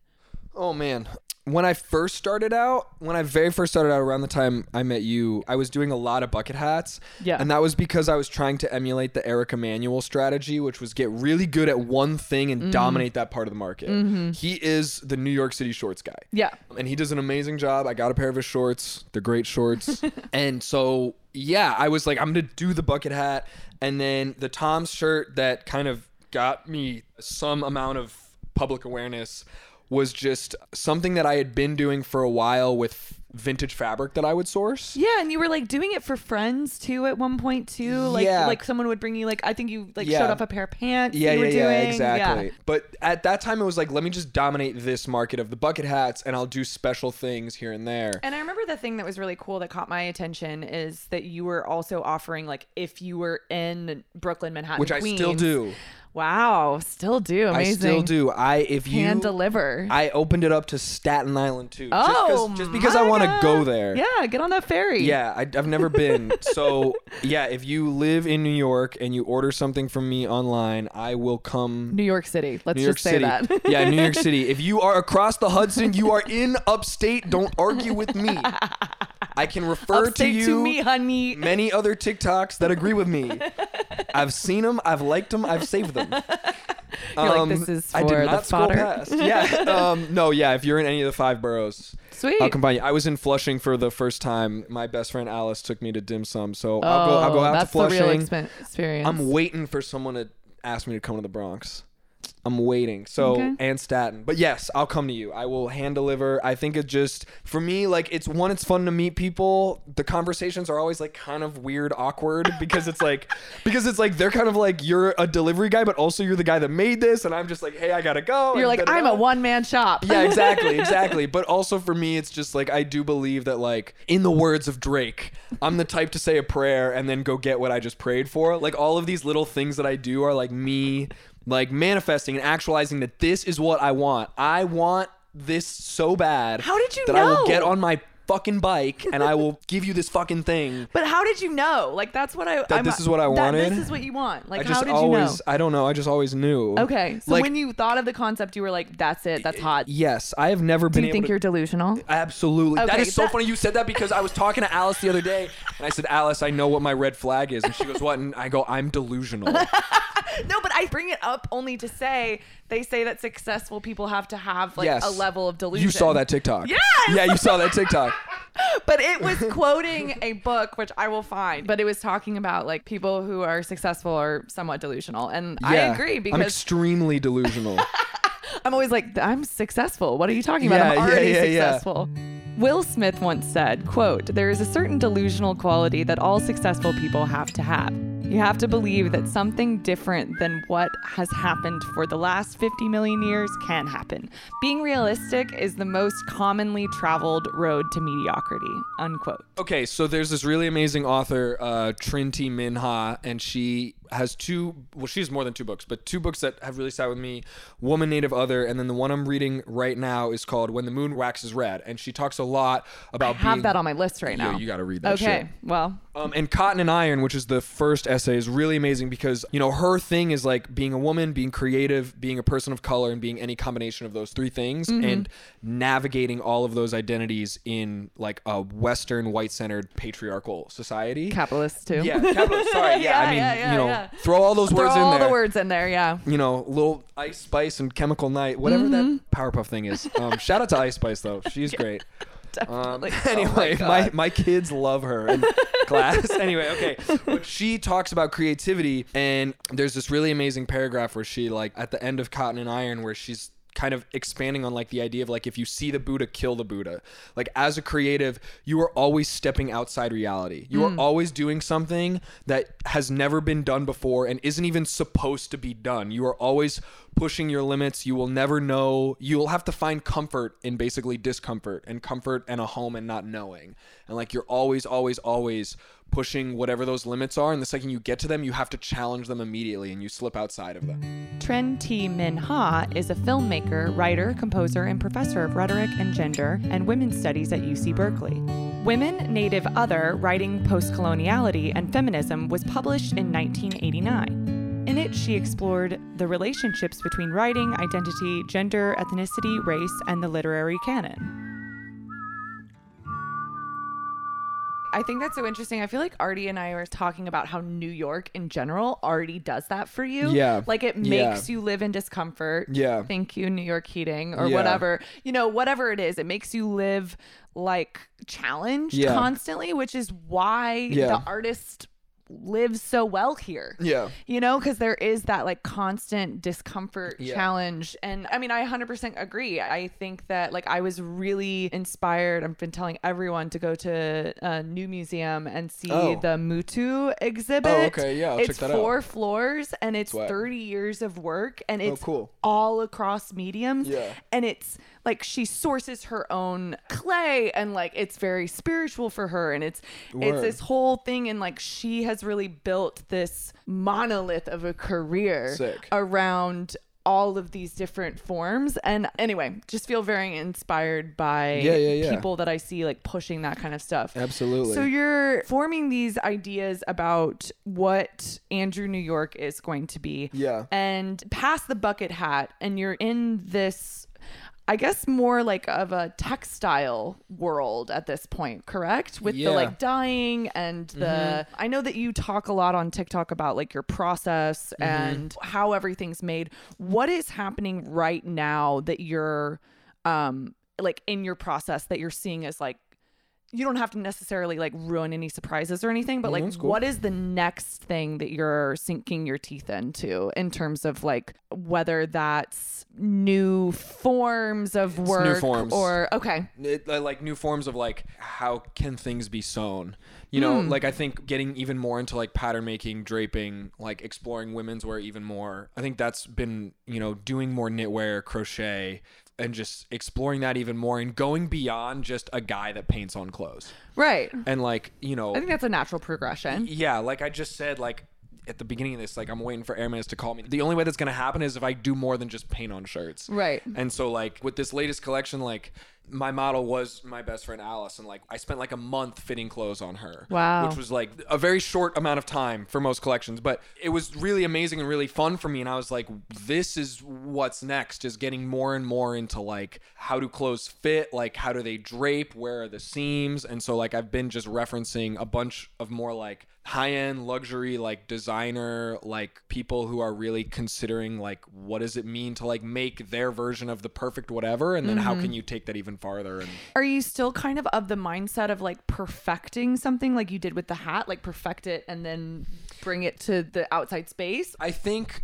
Oh man. When I first started out, when I very first started out around the time I met you, I was doing a lot of bucket hats. Yeah. And that was because I was trying to emulate the Eric Emanuel strategy, which was get really good at one thing Mm-hmm. and dominate that part of the market. He is the New York City shorts guy. yeah And he does an amazing job. I got a pair of his shorts. They're great shorts. and so, yeah, I was like, I'm going to do the bucket hat. And then the Tom's shirt that kind of got me some amount of public awareness was just something that I had been doing for a while with vintage fabric that I would source. Yeah, and you were like doing it for friends too at one point too. Like Yeah. like someone would bring you like I think you like Yeah. showed off a pair of pants. Yeah, you yeah, were yeah, doing. exactly. Yeah. But at that time, it was like, let me just dominate this market of the bucket hats, and I'll do special things here and there. And I remember the thing that was really cool that caught my attention is that you were also offering like if you were in Brooklyn, Manhattan, Which I still do. Wow, still do. Amazing. I still do. I if you Can deliver. I opened it up to Staten Island too. oh, just 'cause- just because I want to go there. Yeah, get on that ferry. Yeah, I, I've never been. so yeah, if you live in New York and you order something from me online, I will come. New York City. Let's New York just say City. that. yeah, New York City. If you are across the Hudson, you are in upstate. Don't argue with me. I can refer Upstate to you to me, honey. many other TikToks that agree with me. I've seen them. I've liked them. I've saved them. You're like, this is I for did the not scroll fodder. past. Yeah. Um, no. Yeah. If you're in any of the five boroughs, Sweet. I'll combine you. I was in Flushing for the first time. My best friend Alice took me to dim sum, so I'll go. I'll go Oh, out that's to Flushing. the real experience. I'm waiting for someone to ask me to come to the Bronx. I'm waiting. So Okay. and Staten. But yes, I'll come to you. I will hand deliver. I think it just for me like it's one it's fun to meet people. The conversations are always like kind of weird awkward because it's like because it's like they're kind of like you're a delivery guy but also you're the guy that made this and I'm just like, "Hey, I got to go." You're like, I'm da-da-da. a one man shop. Yeah, exactly, exactly. But also for me, it's just like I do believe that, like, in the words of Drake, I'm the type to say a prayer and then go get what I just prayed for. Like all of these little things that I do are like me, like manifesting and actualizing that this is what I want. I want this so bad. How did you that I will know? get on my fucking bike and I will give you this fucking thing. But how did you know? Like that's what I. That I'm, this is what I that wanted? This is what you want. Like I just how did always, you I don't know. I just always knew. Okay, so Like- when you thought of the concept, you were like, "That's it. That's hot." Yes, I have never been you able think to. you're delusional? Absolutely. that Okay, is so that- funny you said that because I was talking to Alice the other day and I said, Alice, I know what my red flag is. And she goes, What? And I go, I'm delusional. No, but I bring it up only to say they say that successful people have to have like yes. a level of delusion. You saw that TikTok. Yes! Yeah, you saw that TikTok. but it was quoting a book which I will find. But it was talking about like people who are successful are somewhat delusional, and I Yeah. agree I'm because extremely delusional. I'm always like, I'm successful. What are you talking about? Yeah, I'm already yeah, yeah. successful. Will Smith once said, quote, there is a certain delusional quality that all successful people have to have. You have to believe that something different than what has happened for the last 50 million years can happen. Being realistic is the most commonly traveled road to mediocrity, unquote. okay, so there's this really amazing author, uh, Trinh T. Minh-ha, and she has two well she has more than two books but two books that have really sat with me woman native other and then the one i'm reading right now is called when the moon waxes red and she talks a lot about I have being that on my list right now Yeah, you gotta read that Okay, shit. well, Um, and Cotton and Iron, which is the first essay, is really amazing because, you know, her thing is like being a woman, being creative, being a person of color, and being any combination of those three things Mm-hmm. and navigating all of those identities in like a Western, white centered, patriarchal society. capitalist too. yeah, capitalist. Sorry. Yeah, Yeah, I mean, yeah, yeah, you know, yeah. throw all those Throw words in there. Throw all there. the words in there, yeah. You know, little Ice Spice and Chemical Night, whatever Mm-hmm. that Powerpuff thing is. Um, shout out to Ice Spice though, she's great. Um, Definitely. anyway, Oh my, God. my kids love her in class. Anyway, okay. But she talks about creativity, and there's this really amazing paragraph where she, like, at the end of Cotton and Iron, where she's kind of expanding on like the idea of like if you see the buddha kill the buddha. Like as a creative you are always stepping outside reality. You Mm. are always doing something that has never been done before and isn't even supposed to be done. You are always pushing your limits. You will never know. You'll have to find comfort in basically discomfort and comfort and a home and not knowing. And like you're always always always pushing whatever those limits are and the second you get to them you have to challenge them immediately and you slip outside of them Trinh T. Minh-ha is a filmmaker, writer, composer, and professor of rhetoric and gender and women's studies at UC Berkeley. Women, Native Other, Writing Postcoloniality and Feminism was published in 1989. In it, she explored the relationships between writing, identity, gender, ethnicity, race, and the literary canon. I think that's so interesting. I feel like Artie and I were talking about how New York in general already does that for you. Yeah. Like it Yeah. makes you live in discomfort. Yeah. Thank you, New York heating or Yeah. whatever. You know, whatever it is, it makes you live like challenged Yeah. constantly, which is why Yeah. the artist lives so well here. Yeah. You know, because there is that like constant discomfort Yeah. challenge. And I mean, I 100% agree. I think that like I was really inspired. I've been telling everyone to go to a new museum and see Oh. the Mutu oh, exhibit. Oh, okay. Yeah, I'll it's check that out. four floors and it's Sweat. 30 years of work and oh, it's Oh, cool. all across mediums. Yeah. And it's like she sources her own clay and like it's very spiritual for her and it's it's this whole thing and like she has really built this monolith of a career Sick. around all of these different forms and anyway just feel very inspired by Yeah, yeah, yeah. people that i see like pushing that kind of stuff Absolutely. so you're forming these ideas about what andrew new york is going to be Yeah. and past the bucket hat and you're in this I guess more like of a textile world at this point, correct? With the like dyeing and the Mm-hmm. I know that you talk a lot on TikTok about like your process Mm-hmm. and how everything's made. What is happening right now that you're um like in your process that you're seeing as like you don't have to necessarily like ruin any surprises or anything, but like that's cool. what is the next thing that you're sinking your teeth into in terms of like whether that's new forms of work new forms. or okay. it, like new forms of like how can things be sewn you know Hmm. like i think getting even more into like pattern making draping like exploring women's wear even more i think that's been you know doing more knitwear crochet and just exploring that even more and going beyond just a guy that paints on clothes Right. and like you know I think that's a natural progression. yeah, like I just said, like at the beginning of this, like I'm waiting for Hermes to call me. The only way that's gonna happen is if I do more than just paint on shirts. Right. And so like with this latest collection, like my model was my best friend Alice, and like I spent like a month fitting clothes on her. Wow. Which was like a very short amount of time for most collections, but it was really amazing and really fun for me. And I was like, this is what's next is getting more and more into like how do clothes fit, like how do they drape, where are the seams, and so like I've been just referencing a bunch of more like high end luxury like designer like people who are really considering like what does it mean to like make their version of the perfect whatever and then how Mm-hmm. can you take that even farther and Are you still kind of of the mindset of like perfecting something like you did with the hat, like perfect it and then bring it to the outside space? I think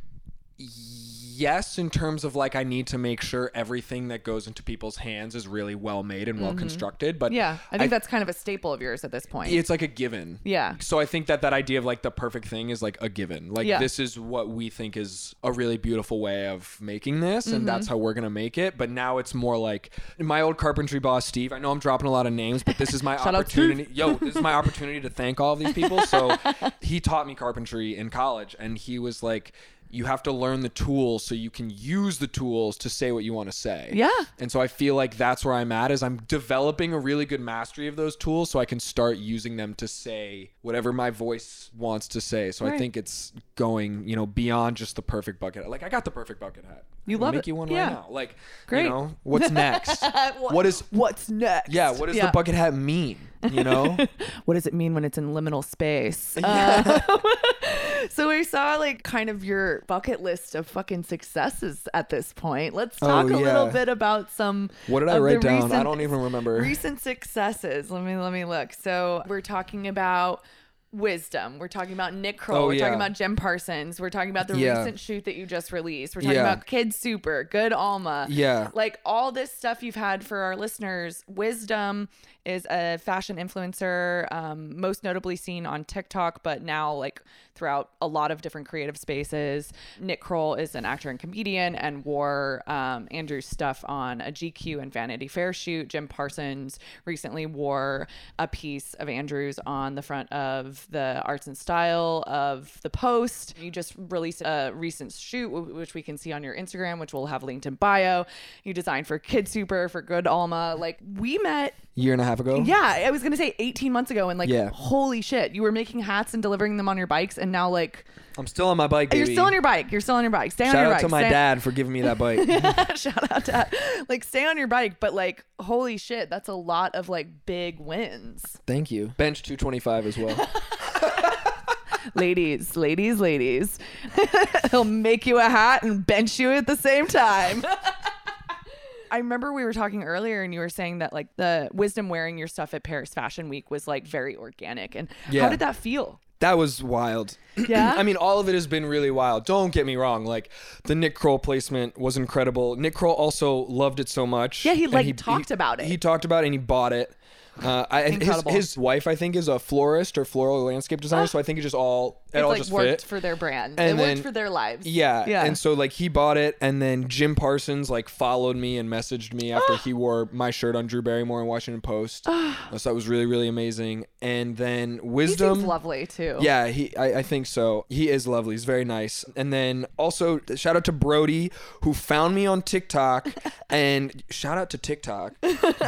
yes in terms of like I need to make sure everything that goes into people's hands is really well made and well constructed but Mm-hmm. Yeah, I think that's kind of a staple of yours at this point. it's like a given Yeah. so I think that that idea of like the perfect thing is like a given like Yeah. this is what we think is a really beautiful way of making this and Mm-hmm. that's how we're gonna make it but now it's more like my old carpentry boss Steve I know I'm dropping a lot of names but this is my Shout out, Steve. opportunity yo this is my opportunity to thank all of these people so he taught me carpentry in college and he was like you have to learn the tools so you can use the tools to say what you want to say. Yeah. And so I feel like that's where I'm at is I'm developing a really good mastery of those tools so I can start using them to say whatever my voice wants to say. So I think it's going, you know, beyond just the perfect bucket. Like I got the perfect bucket hat. You love make it. you one Yeah. right now. Like Great. you know, what's next? what is What's next? yeah, what does the bucket hat mean? You know? What does it mean when it's in liminal space? Uh, so we saw like kind of your bucket list of fucking successes at this point. Let's Oh, talk a little bit about some. What did I write down? I don't even remember. Recent successes. Let me let me look. So we're talking about wisdom. We're talking about Nick Kroll. Oh, we're talking about Jim Parsons. We're talking about the Yeah. recent shoot that you just released. We're talking Yeah. about KidSuper, Good Alma. Yeah. Like all this stuff you've had for our listeners. Wisdom is a fashion influencer, um, most notably seen on TikTok, but now like throughout a lot of different creative spaces. Nick Kroll is an actor and comedian and wore um, Andrew's stuff on a GQ and Vanity Fair shoot. Jim Parsons recently wore a piece of Andrew's on the front of the Arts and Style of the Post. You just released a recent shoot, which we can see on your Instagram, which we'll have linked in bio. You designed for KidSuper, for Good Alma. Like we met Year and a half ago? yeah, I was gonna say 18 months ago, and like, Yeah. holy shit, you were making hats and delivering them on your bikes, and now like, I'm still on my bike, baby. you're still on your bike. You're still on your bike. Stay on Shout your out bike. to my Stay- dad for giving me that bike. Shout out to like stay on your bike, but like, holy shit, that's a lot of like big wins, Thank you. Bench 225 as well. ladies, ladies, ladies. He'll make you a hat and bench you at the same time. I remember we were talking earlier and you were saying that like the wisdom wearing your stuff at Paris Fashion Week was like very organic. And how did that feel? that was wild. Yeah? I mean, all of it has been really wild. Don't get me wrong. Like the Nick Kroll placement was incredible. Nick Kroll also loved it so much. Yeah, he, like, talked about it. He talked about it and he bought it. Uh, I, his, his wife, I think, is a florist or floral landscape designer. so I think it just all it It all like just worked fit. for their brand. And it then- worked for their lives. Yeah. Yeah. And so like he bought it and then Jim Parsons like followed me and messaged me after he wore my shirt on Drew Barrymore in Washington Post. So that was really, really amazing. And then Wisdom. lovely too. Yeah, he I, I think so. He is lovely. He's very nice. And then also shout out to Brody who found me on TikTok and shout out to TikTok.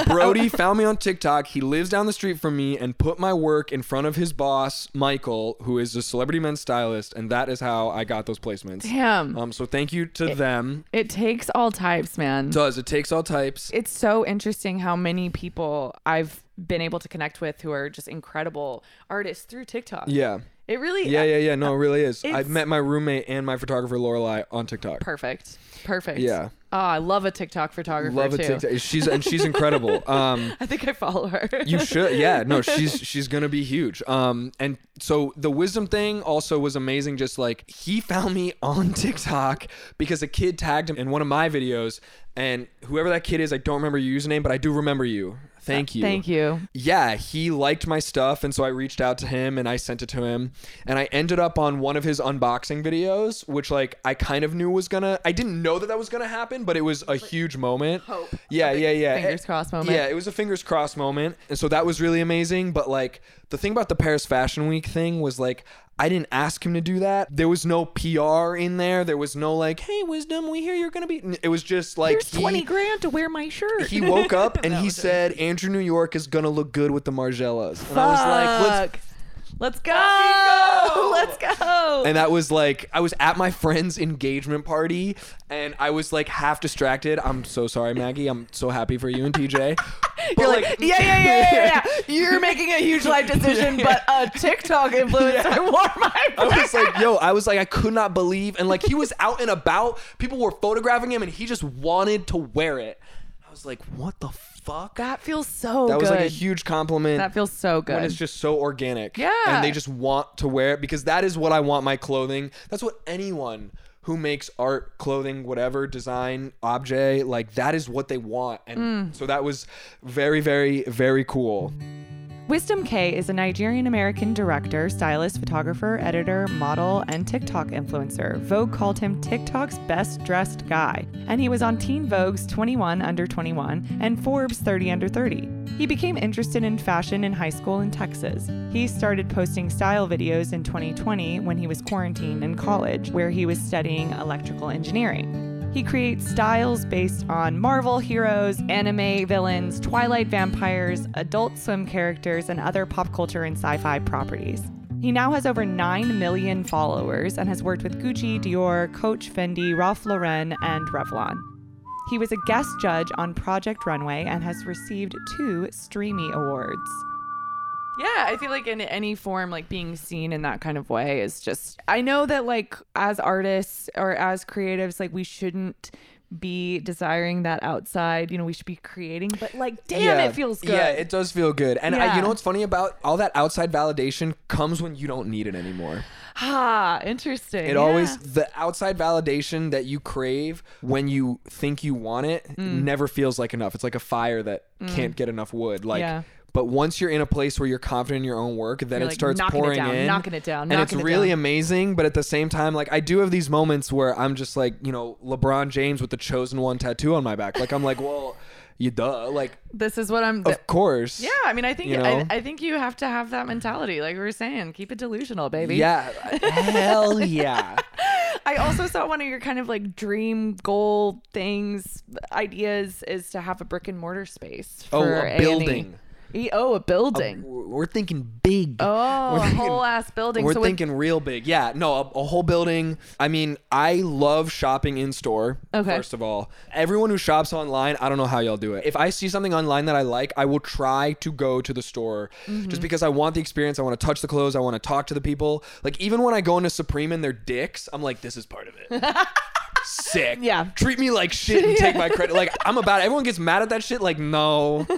Brody found me on TikTok. He lives down the street from me and put my work in front of his boss, Michael, who is a celebrity men's stylist, and that is how I got those placements. Damn. Um so thank you to them. it takes all types, man. It does. It takes all types. it's so interesting how many people I've been able to connect with who are just incredible artists through TikTok. Yeah. It really Yeah, yeah, yeah. No, it really is. I've met my roommate and my photographer Lorelai on TikTok. perfect. Perfect. Yeah. Oh, I love a TikTok photographer Love a too. TikTok. She's and she's incredible. Um I think I follow her. You should, yeah. No, she's she's gonna be huge. Um, and so the wisdom thing also was amazing. Just like he found me on TikTok because a kid tagged him in one of my videos, and whoever that kid is, I don't remember your username, but I do remember you. Thank you. Thank you. Yeah, he liked my stuff, and so I reached out to him and I sent it to him, and I ended up on one of his unboxing videos, which like I kind of knew was gonna. I didn't know that that was gonna happen, but it was a huge moment. hope. Yeah, yeah, yeah. fingers crossed moment. Yeah, it was a fingers crossed moment, and so that was really amazing. But like the thing about the Paris Fashion Week thing was like. I didn't ask him to do that. There was no PR in there. There was no like, "Hey, Wisdom, we hear you're gonna be." It was just like Here's he- twenty grand to wear my shirt. he woke up and he said Andrew New York is gonna look good with the Margielas. And I was like, let's. Let's go. go. Let's go. and that was like I was at my friend's engagement party and I was like half distracted. I'm so sorry, Maggie. I'm so happy for you and TJ. But, You're like, yeah, yeah, yeah, yeah, yeah. You're making a huge life decision, but a TikTok influencer wore my. I was like, yo, I was like, I could not believe. And like, he was out and about. People were photographing him and he just wanted to wear it. I was like, what the fuck? that feels so That was like a huge compliment. that feels so good. when it's just so organic. Yeah. And they just want to wear it because that is what I want my clothing. That's what anyone who makes art, clothing, whatever, design, object, like that is what they want. And Mm. so that was very, very, very cool. Wisdom Kaye is a Nigerian American director, stylist, photographer, editor, model, and TikTok influencer. Vogue called him TikTok's best dressed guy, and he was on Teen Vogue's 21 Under 21 and Forbes 30 Under 30. He became interested in fashion in high school in Texas. He started posting style videos in 2020 when he was quarantined in college, where he was studying electrical engineering. He creates styles based on Marvel heroes, anime villains, Twilight vampires, adult swim characters, and other pop culture and sci fi properties. He now has over 9 million followers and has worked with Gucci, Dior, Coach, Fendi, Ralph Lauren, and Revlon. He was a guest judge on Project Runway and has received two Streamy Awards. Yeah, I feel like in any form, like being seen in that kind of way is just. I know that, like, as artists or as creatives, like, we shouldn't be desiring that outside. You know, we should be creating, but like, damn, it feels good. Yeah, it does feel good. And I, you know what's funny about all that outside validation comes when you don't need it anymore. ah, interesting. It yeah. always the outside validation that you crave when you think you want it Mm. never feels like enough. It's like a fire that can't get enough wood. Like Yeah. But once you're in a place where you're confident in your own work, then You're, it like, starts knocking it pouring down, in. knocking it down, and it's it really down. amazing, but at the same time, like I do have these moments where I'm just like, you know, LeBron James with the chosen one tattoo on my back. Like I'm like, well, you duh. Like This is what I'm. of course. yeah, I mean, I think You I, know? I think you have to have that mentality, like we were saying. Keep it delusional, baby. Yeah. Hell yeah. I also saw one of your kind of like dream goal things, ideas is to have a brick and mortar space. Oh, for a A&E. building. Oh, a building. We're thinking big. oh, We're a thinking- whole ass building. We're so with- thinking real big. Yeah, no, a, a whole building. I mean, I love shopping in store. Okay. First of all, everyone who shops online, I don't know how y'all do it. If I see something online that I like, I will try to go to the store Mm-hmm. just because I want the experience. I want to touch the clothes. I want to talk to the people. Like even when I go into Supreme and they're dicks, I'm like, this is part of it. Sick. Yeah. Treat me like shit and take my credit. Like I'm about. Everyone gets mad at that shit. Like no.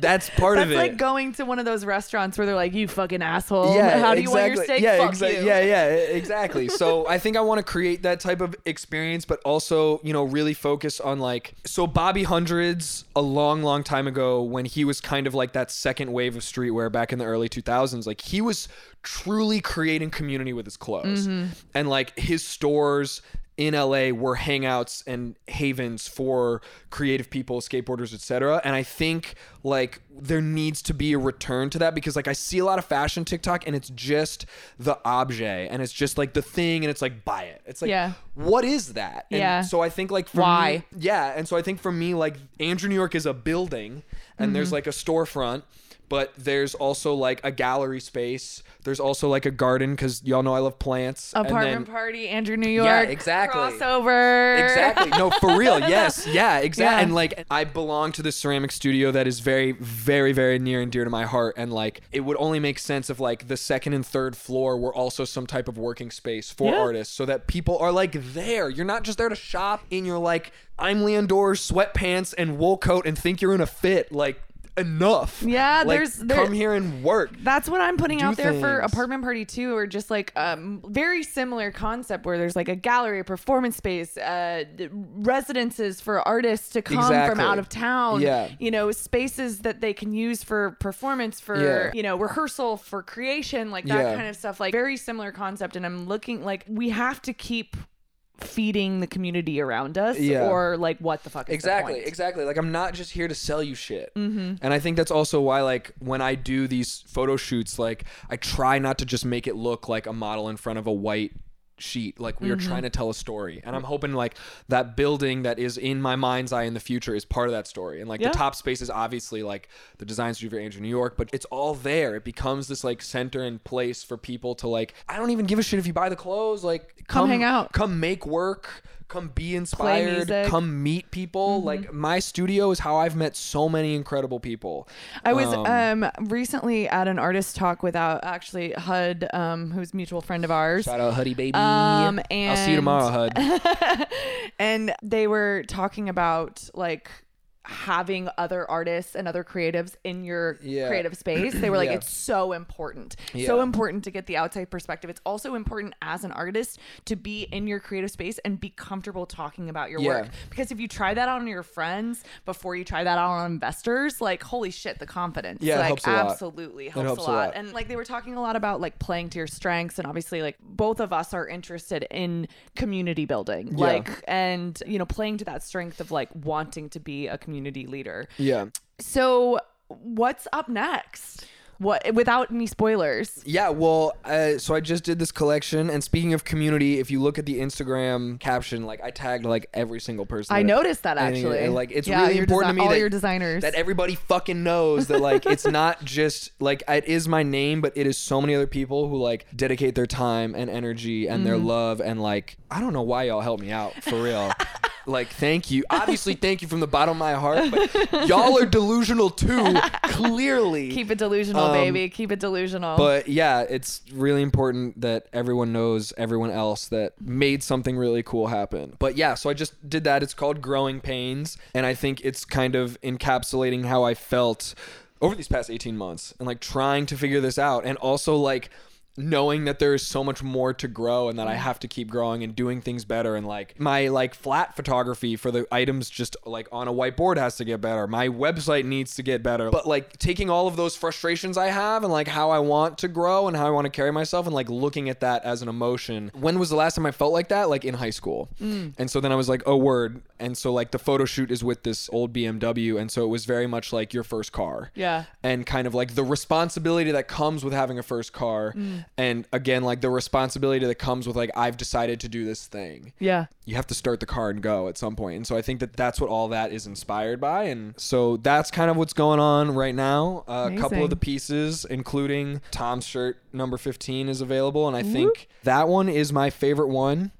that's part That's of it. like going to one of those restaurants where they're like, "You fucking asshole! yeah, How do exactly. you want your steak? Yeah, Fuck exa- you." yeah, yeah, exactly. so I think I want to create that type of experience, but also, you know, really focus on like so Bobby Hundreds a long, long time ago when he was kind of like that second wave of streetwear back in the early 2000s. Like he was truly creating community with his clothes, Mm-hmm. and like his stores in LA were hangouts and havens for creative people, skateboarders, etc. And I think like there needs to be a return to that because like I see a lot of fashion TikTok and it's just the objet and it's just like the thing and it's like buy it. It's like Yeah. what is that? And Yeah. So I think like for Why? me, yeah, and so I think for me like Andrew New York is a building and there's Mm-hmm. like a storefront but there's also like a gallery space. There's also like a garden because y'all know I love plants. and Apartment then- party, Andrew New York. Yeah, exactly. Crossover. Exactly. No, for real. Yes. Yeah. Exactly. Yeah. And like, I belong to this ceramic studio that is very, very, very near and dear to my heart. And like, it would only make sense if like the second and third floor were also some type of working space for Yeah. artists, so that people are like there. You're not just there to shop in your like Aimé Leon Dore's sweatpants and wool coat and think you're in a fit. Like. Enough. Yeah, Like, there's- there- come here and work. That's what I'm putting Do out there for apartment party too, or just like um very similar concept where there's like a gallery, a performance space, uh, residences for artists to come from out of town. Yeah. you know, spaces that they can use for performance, for Yeah. you know, rehearsal, for creation, like that Yeah. kind of stuff. Like very similar concept, and I'm looking like we have to keep feeding the community around us, Yeah. or like what the fuck is the exactly point? exactly like i'm not just here to sell you shit mm-hmm. and i think that's also why like when i do these photo shoots like i try not to just make it look like a model in front of a white sheet like we are Mm-hmm. trying to tell a story and i'm hoping like that building that is in my mind's eye in the future is part of that story and like Yeah. the top space is obviously like the design studio for andrew new york but it's all there it becomes this like center and place for people to like i don't even give a shit if you buy the clothes like Come hang out. come make work come be inspired. Mm-hmm. come meet people like my studio is how i've met so many incredible people I was Um, um, recently at an artist talk without actually HUD, um, who's a mutual friend of ours. shout out huddy baby Um, i'll see you tomorrow hud and they were talking about like having other artists and other creatives in your Yeah. creative space. They were like, Yeah. it's so important. So important to get the outside perspective. It's also important as an artist to be in your creative space and be comfortable talking about your Yeah. work. Because if you try that on your friends before you try that out on investors, like holy shit, the confidence. Yeah, like helps a lot. absolutely helps, helps a lot. And like they were talking a lot about like playing to your strengths and obviously like both of us are interested in community building. Yeah. Like and you know, playing to that strength of like wanting to be a community leader. yeah So what's up next? What without any spoilers? Yeah, well, uh, so I just did this collection, and speaking of community, if you look at the Instagram caption, like I tagged like every single person. I that- noticed that and- actually. and, like it's Yeah, really your important desi- to me all that your designers. that everybody fucking knows that like it's not just like it is my name, but it is so many other people who like dedicate their time and energy and their Mm-hmm. love and like I don't know why y'all helped me out for real. like thank you. Obviously, thank you from the bottom of my heart, but y'all are delusional too. Clearly, Keep it delusional, Um, baby. Keep it delusional. but yeah, it's really important that everyone knows everyone else that made something really cool happen. But yeah, so I just did that. It's called Growing Pains. And I think it's kind of encapsulating how I felt over these past 18 months and like trying to figure this out. And also like, knowing that there is so much more to grow and that I mm. have to keep growing and doing things better and like my like flat photography for the items just like on a whiteboard has to get better. My website needs to get better. But like taking all of those frustrations I have and like how I want to grow and how I want to carry myself and like looking at that as an emotion. When was the last time I felt like that? Like in high school. Mm. And so then I was like, "Oh word." And so like the photo shoot is with this old BMW and so it was very much like your first car yeah. and kind of like the responsibility that comes with having a first car mm. And again like the responsibility that comes with like I've decided to do this thing Yeah. you have to start the car and go at some point. and so I think that that's what all that is inspired by and so that's kind of what's going on right now uh, a couple of the pieces including Tom's shirt number 15 is available and I think that one is my favorite one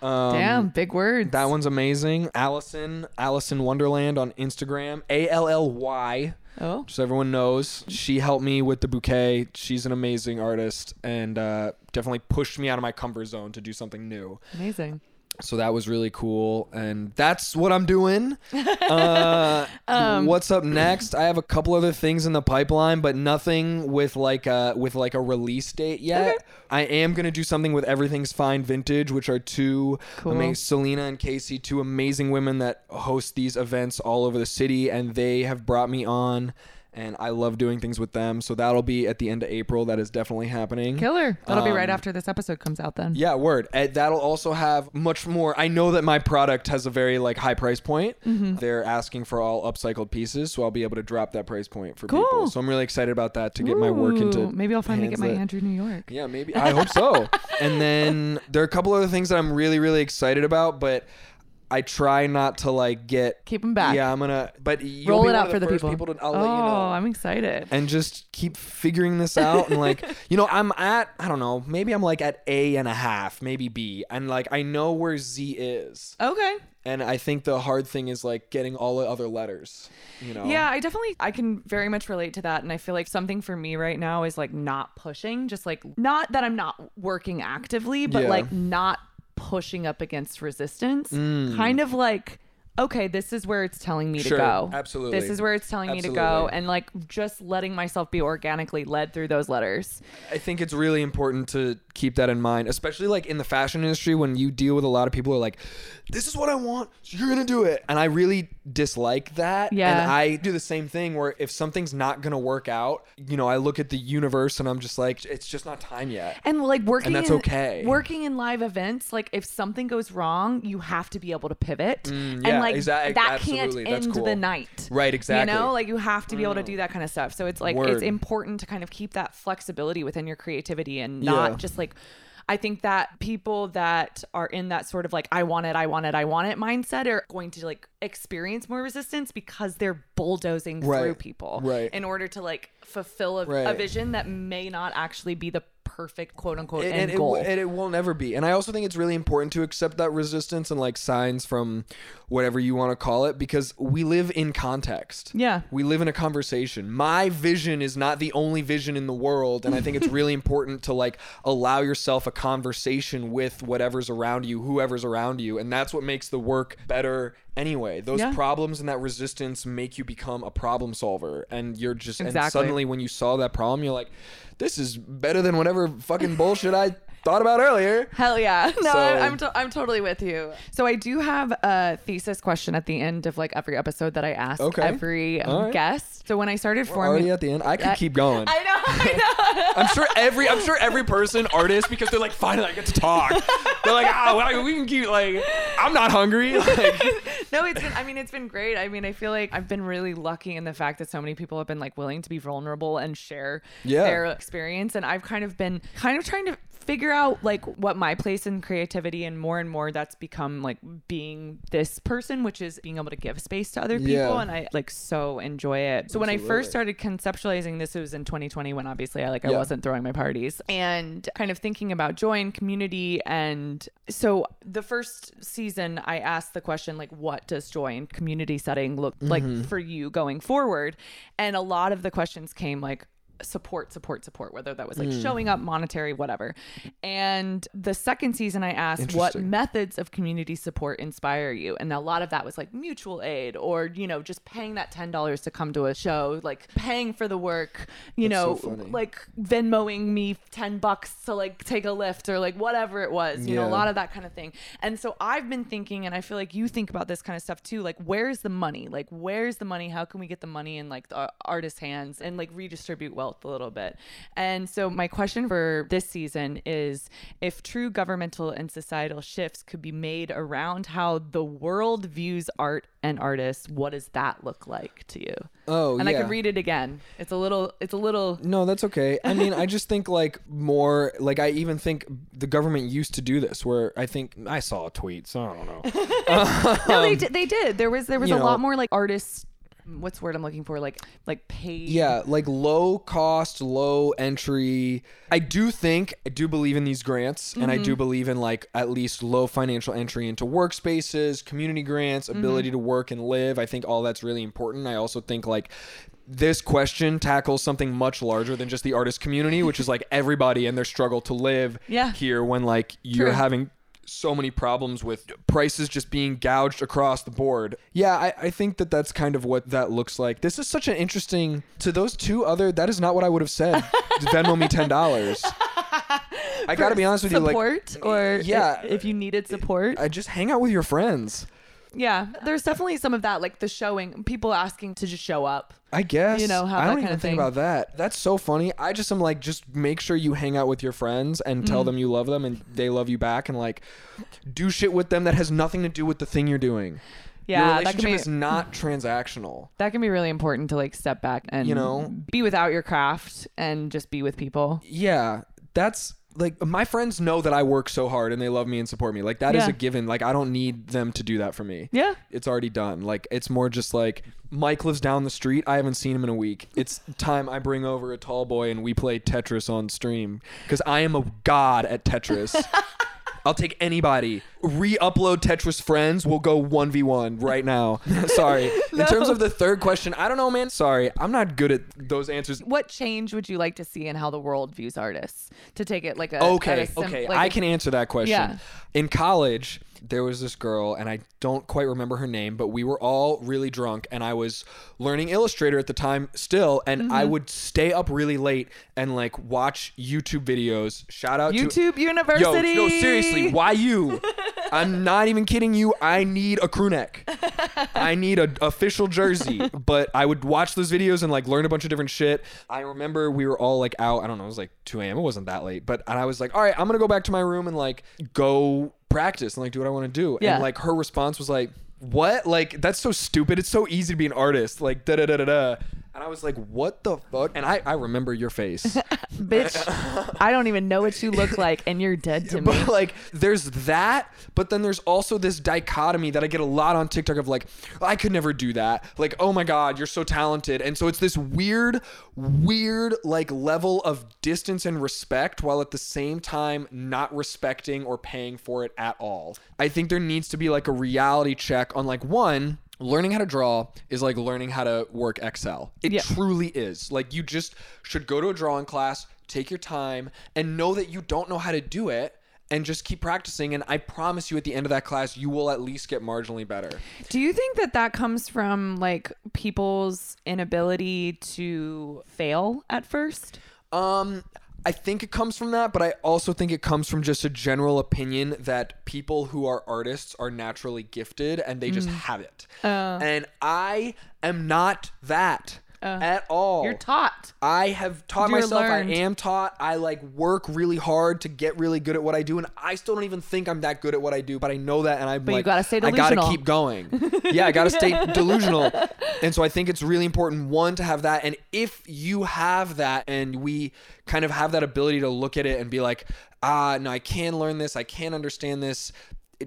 um, Damn, big words. that one's amazing. Allison, Allison Wonderland on Instagram. A L L Y. Oh. Just so everyone knows. She helped me with the bouquet. She's an amazing artist and uh, definitely pushed me out of my comfort zone to do something new. Amazing. So that was really cool, and that's what I'm doing. Uh, Um, what's up next? I have a couple other things in the pipeline, but nothing with like a with like a release date yet. Okay. I am gonna do something with Everything's Fine Vintage, which are two Cool. amazing Selena and Casey, two amazing women that host these events all over the city, and they have brought me on. And I love doing things with them, so that'll be at the end of April. That is definitely happening. Killer. That'll be right Um, after this episode comes out then. Yeah, word. And that'll also have much more. I know that my product has a very like high price point. Mm-hmm. They're asking for all upcycled pieces, so I'll be able to drop that price point for Cool. people. So I'm really excited about that to get my work into. Ooh, Maybe I'll finally get my that- Andrew New York. Yeah, maybe. I hope so. and then there are a couple other things that I'm really, really excited about, but I try not to like get. keep them back. Yeah, I'm gonna. But you'll Roll be it out for the first people. to, I'll oh, let you know oh, I'm excited. and just keep figuring this out and like you know i'm at i don't know maybe i'm like at a and a half maybe b and like i know where z is Okay. and i think the hard thing is like getting all the other letters you know Yeah, I definitely I can very much relate to that and I feel like something for me right now is like not pushing, just like not that I'm not working actively, but Yeah. like not pushing up against resistance. Kind of like okay, this is where it's telling me Mm. Sure, to go. absolutely. This is where it's telling me to go and like just letting myself be organically led through those letters. i think it's really important to keep that in mind especially like in the fashion industry when you deal with a lot of people who are like this is what i want so you're gonna do it and i really dislike that Yeah. and i do the same thing where if something's not gonna work out you know i look at the universe and i'm just like it's just not time yet And like working that's in, okay. Working in live events, like if something goes wrong, you have to be able to pivot. Mm, and like that can't. That's end cool. the night. Right, exactly. You know, like you have to be able to do that kind of stuff. So it's like it's important to kind of keep that flexibility within your creativity and not Yeah. just like I think that people that are in that sort of like I want it, I want it, I want it mindset are going to like experience more resistance because they're bulldozing through people Right. in order to like fulfill a, a vision that may not actually be the perfect quote unquote and, end and goal. w- and it will never be. And I also think it's really important to accept that resistance and like signs from whatever you want to call it because we live in context. Yeah. We live in a conversation. My vision is not the only vision in the world. And I think it's really important to like allow yourself a conversation with whatever's around you, whoever's around you. And that's what makes the work better anyway. Those Yeah. problems and that resistance make you become a problem solver. And you're just, and suddenly when you solve that problem, you're like, this is better than whatever fucking bullshit I thought about earlier. Hell yeah. No, So- I, I'm, to- I'm totally with you. So I do have a thesis question at the end of like every episode that I ask Okay. every um, All right. guest. So when I started We're forming, already at the end. I could I- keep going. I know, I know. I'm sure every I'm sure every person artist because they're like finally I get to talk. They're like oh well, we can keep like I'm not hungry. Like no, it's been. I mean, it's been great. I mean, I feel like I've been really lucky in the fact that so many people have been like willing to be vulnerable and share Yeah. their experience, and I've kind of been kind of trying to figure out like what my place in creativity and more and more that's become like being this person which is being able to give space to other people Yeah. and i like so enjoy it so when i first started conceptualizing this it was in 2020 when obviously i like i Yeah. wasn't throwing my parties and kind of thinking about joy and community and so the first season i asked the question like what does joy and community setting look like Mm-hmm. for you going forward and a lot of the questions came like support support support whether that was like Mm. showing up monetary whatever. And the second season i asked what methods of community support inspire you. And a lot of that was like mutual aid or you know just paying that $10 to come to a show like paying for the work you That's know funny. like venmoing me 10 bucks to like take a Lyft or like whatever it was you know a lot of that kind of thing. And so i've been thinking and i feel like you think about this kind of stuff too like where's the money? Like where's the money? How can we get the money in like the artist's hands and like redistribute wealth a little bit and so my question for this season is if true governmental and societal shifts could be made around how the world views art and artists what does that look like to you oh and yeah. i could read it again it's a little it's a little No, that's okay. I mean, I just think like more like I even think the government used to do this where I think I saw a tweet, so I don't know. no they did they did there was there was Um, a lot more like artists what's the word i'm looking for like like paid Yeah, like low cost, low entry. I do think I do believe in these grants and I do mm-hmm. believe in like at least low financial entry into workspaces, community grants, mm-hmm. ability to work and live. I think all that's really important. I also think like this question tackles something much larger than just the artist community, which is like everybody and their struggle to live Yeah. here when like you're True. having so many problems with prices just being gouged across the board. Yeah, I, I think that that's kind of what that looks like. This is such an interesting to those two other. That is not what I would have said. Venmo me ten dollars. I got to be honest with you, like support or yeah. if, if you needed support. I just hang out with your friends. Yeah, there's definitely some of that, like the showing, people asking to just show up. I guess. You know, have I don't kind even of think thing. about that. That's so funny. I just am like, just make sure you hang out with your friends and tell Mm-hmm. them you love them and they love you back and like do shit with them that has nothing to do with the thing you're doing. Yeah, Your that can be is not transactional. that can be really important to like step back and You know? be without your craft and just be with people. Yeah, that's like my friends know that I work so hard and they love me and support me. Like that is Yeah. a given. Like I don't need them to do that for me. Yeah. It's already done. Like it's more just like Mike lives down the street. I haven't seen him in a week. It's time I bring over a tall boy and we play Tetris on stream because I am a god at Tetris. I'll take anybody. Re-upload Tetris friends. We'll go one v one right now. Sorry. In terms of the third question, I don't know, man. Sorry, I'm not good at those answers. What change would you like to see in how the world views artists? To take it like a Okay, a sim- okay, like I a- can answer that question. Yeah. In college, there was this girl, and I don't quite remember her name, but we were all really drunk, and I was learning Illustrator at the time still, and I Mm-hmm. would stay up really late and like watch YouTube videos. Shout out to YouTube University. Yo, no, seriously, why you? I'm not even kidding you. I need a crew neck. I need an official jersey. But I would watch those videos and like learn a bunch of different shit. I remember we were all like out. I don't know. It was like 2 a.m. It wasn't that late. But and I was like, all right, I'm gonna go back to my room and like go practice and like do what I want to do. Yeah. And like her response was like, what? Like that's so stupid. It's so easy to be an artist. Like da da da da da. And I was like, what the fuck? And I, I remember your face. Bitch, I don't even know what you look like, and you're dead to me. But like, there's that, but then there's also this dichotomy that I get a lot on TikTok of like, I could never do that. Like, oh my god, you're so talented, and so it's this weird, weird like level of distance and respect, while at the same time not respecting or paying for it at all. I think there needs to be like a reality check on like one. Learning how to draw is like learning how to work Excel. It Yeah. truly is. Like you just should go to a drawing class, take your time, and know that you don't know how to do it and just keep practicing and I promise you at the end of that class you will at least get marginally better. Do you think that that comes from like people's inability to fail at first? Um I think it comes from that, but I also think it comes from just a general opinion that people who are artists are naturally gifted and they just mm. have it. Oh. and I am not that at all. You're taught. I have taught You're myself. learned. I am taught. I like work really hard to get really good at what I do, and I still don't even think I'm that good at what I do. But I know that, and I'm you like, gotta stay delusional. I gotta keep going. yeah, I gotta stay delusional. And so I think it's really important one to have that, and if you have that, and we kind of have that ability to look at it and be like, ah, no, I can learn this. I can understand this.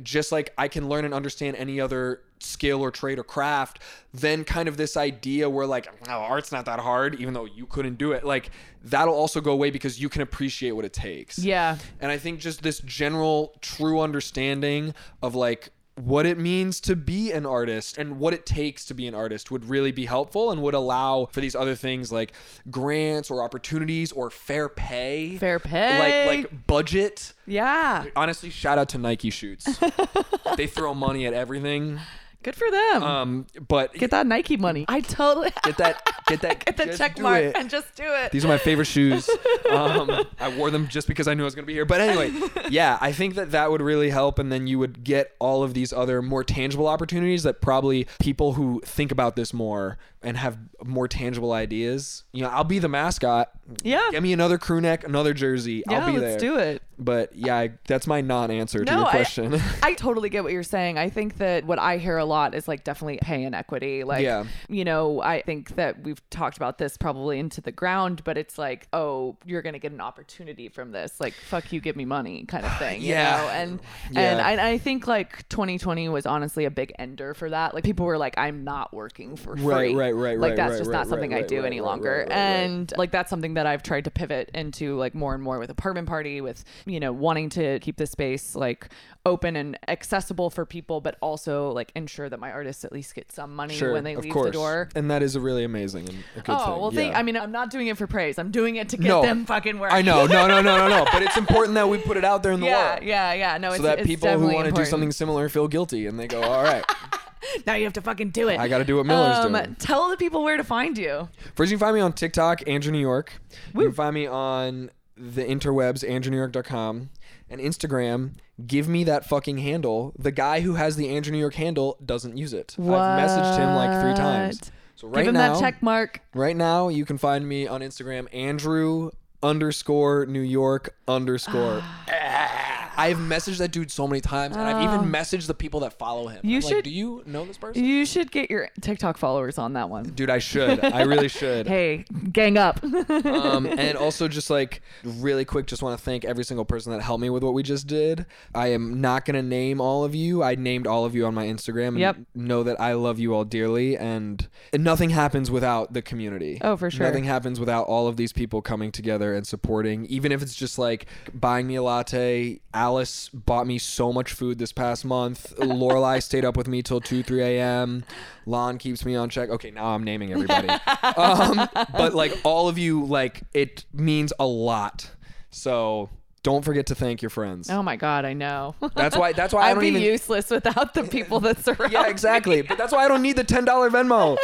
Just like I can learn and understand any other skill or trade or craft, then kind of this idea where like, oh, art's not that hard, even though you couldn't do it, like that'll also go away because you can appreciate what it takes. Yeah. And I think just this general true understanding of like what it means to be an artist and what it takes to be an artist would really be helpful and would allow for these other things like grants or opportunities or fair pay. Fair pay. Like like budget. Yeah. Honestly, shout out to Nike shoots. they throw money at everything. Good for them. Um but get that Nike money. I totally get that get that get the check mark it. and just do it. These are my favorite shoes. Um, I wore them just because I knew I was going to be here. But anyway, yeah, I think that that would really help. And then you would get all of these other more tangible opportunities that probably people who think about this more and have more tangible ideas. You know, I'll be the mascot. Yeah. Get me another crew neck, another jersey. yeah, I'll be let's there. do it. But yeah, I, that's my non-answer to No, your I- question. I totally get what you're saying. I think that what I hear a lot is like definitely pay inequity. Like, Yeah. you know, I think that we've talked about this probably into the ground, but it's like, oh, you're going to get an opportunity from this. Like, fuck you, give me money kind of thing. Yeah. You know? And, Yeah. and I, I think like 2020 was honestly a big ender for that. Like, people were like, I'm not working for free. Right, right, Right, right, Like right, that's right, just right, not something right, I do any longer. and like that's something that I've tried to pivot into like more and more with apartment party with, you know, wanting to keep the space like open and accessible for people, but also like ensure that my artists at least get some money Sure, when they leave course. the door. And that is a really amazing and a good oh, thing. well, yeah. I mean, I'm not doing it for praise. I'm doing it to get No, them fucking work. I know, no, no, no, no, no. But it's important that we put it out there in the yeah, world. yeah, yeah. yeah. No, So it's, that people who want to do something similar feel guilty and they go, all right, Now you have to fucking do it. I got to do what Miller's um, doing. Tell the people where to find you. First, you can find me on TikTok, Andrew New York. You can find me on the interwebs, andrewnewyork.com, and Instagram. Give me that fucking handle. The guy who has the Andrew New York handle doesn't use it. I've messaged him like three times. So right Give him now, that check mark. right now, you can find me on Instagram, Andrew underscore New York underscore. I've messaged that dude so many times, and I've even messaged the people that follow him. Oh. You I'm like, should- do you know this person? You should get your TikTok followers on that one. Dude, I should. I really should. Hey, gang up. um, and also just like really quick just want to thank every single person that helped me with what we just did i am not going to name all of you i named all of you on my instagram and Yep. know that i love you all dearly and, and nothing happens without the community Oh, for sure. nothing happens without all of these people coming together and supporting even if it's just like buying me a latte alice bought me so much food this past month. Lorelai stayed up with me till 2 3 a.m lon keeps me on check. Okay now i'm naming everybody. Um, but like all of you like it means a lot. So don't forget to thank your friends oh my god, I know. that's why that's why i I'd don't be even useless without the people that surround. yeah, exactly. But that's why I don't need the ten dollar Venmo.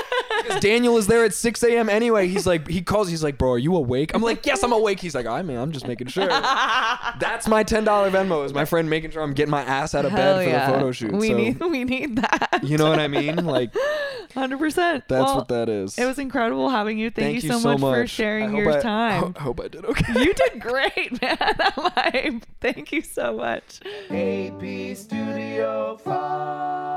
Because Daniel is there at six a.m. anyway. He's like, he calls. He's like, bro, are you awake? I'm like, yes, I'm awake. He's like, I mean, I'm just making sure. that's my ten dollar Venmo. Is my friend making sure I'm getting my ass out of Hell bed for yeah. the photo shoot. We so, need we need that. you know what I mean? Like Hundred percent. that's what that is. It was incredible having you. Thank, you, so, much, for sharing your I- time. I hope I did okay. you did great, man. I'm thank you so much. AP Studio Files.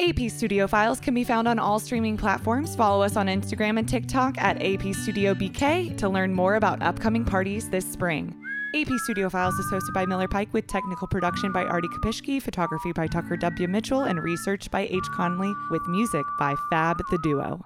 AP Studio Files can be found on all streaming platforms. Follow us on Instagram and TikTok at AP Studio BK to learn more about upcoming parties this spring. AP Studio Files is hosted by Miller Pike with technical production by Artie Kapishki, photography by Tucker W. Mitchell, and research by H. Conley with music by Fab the Duo.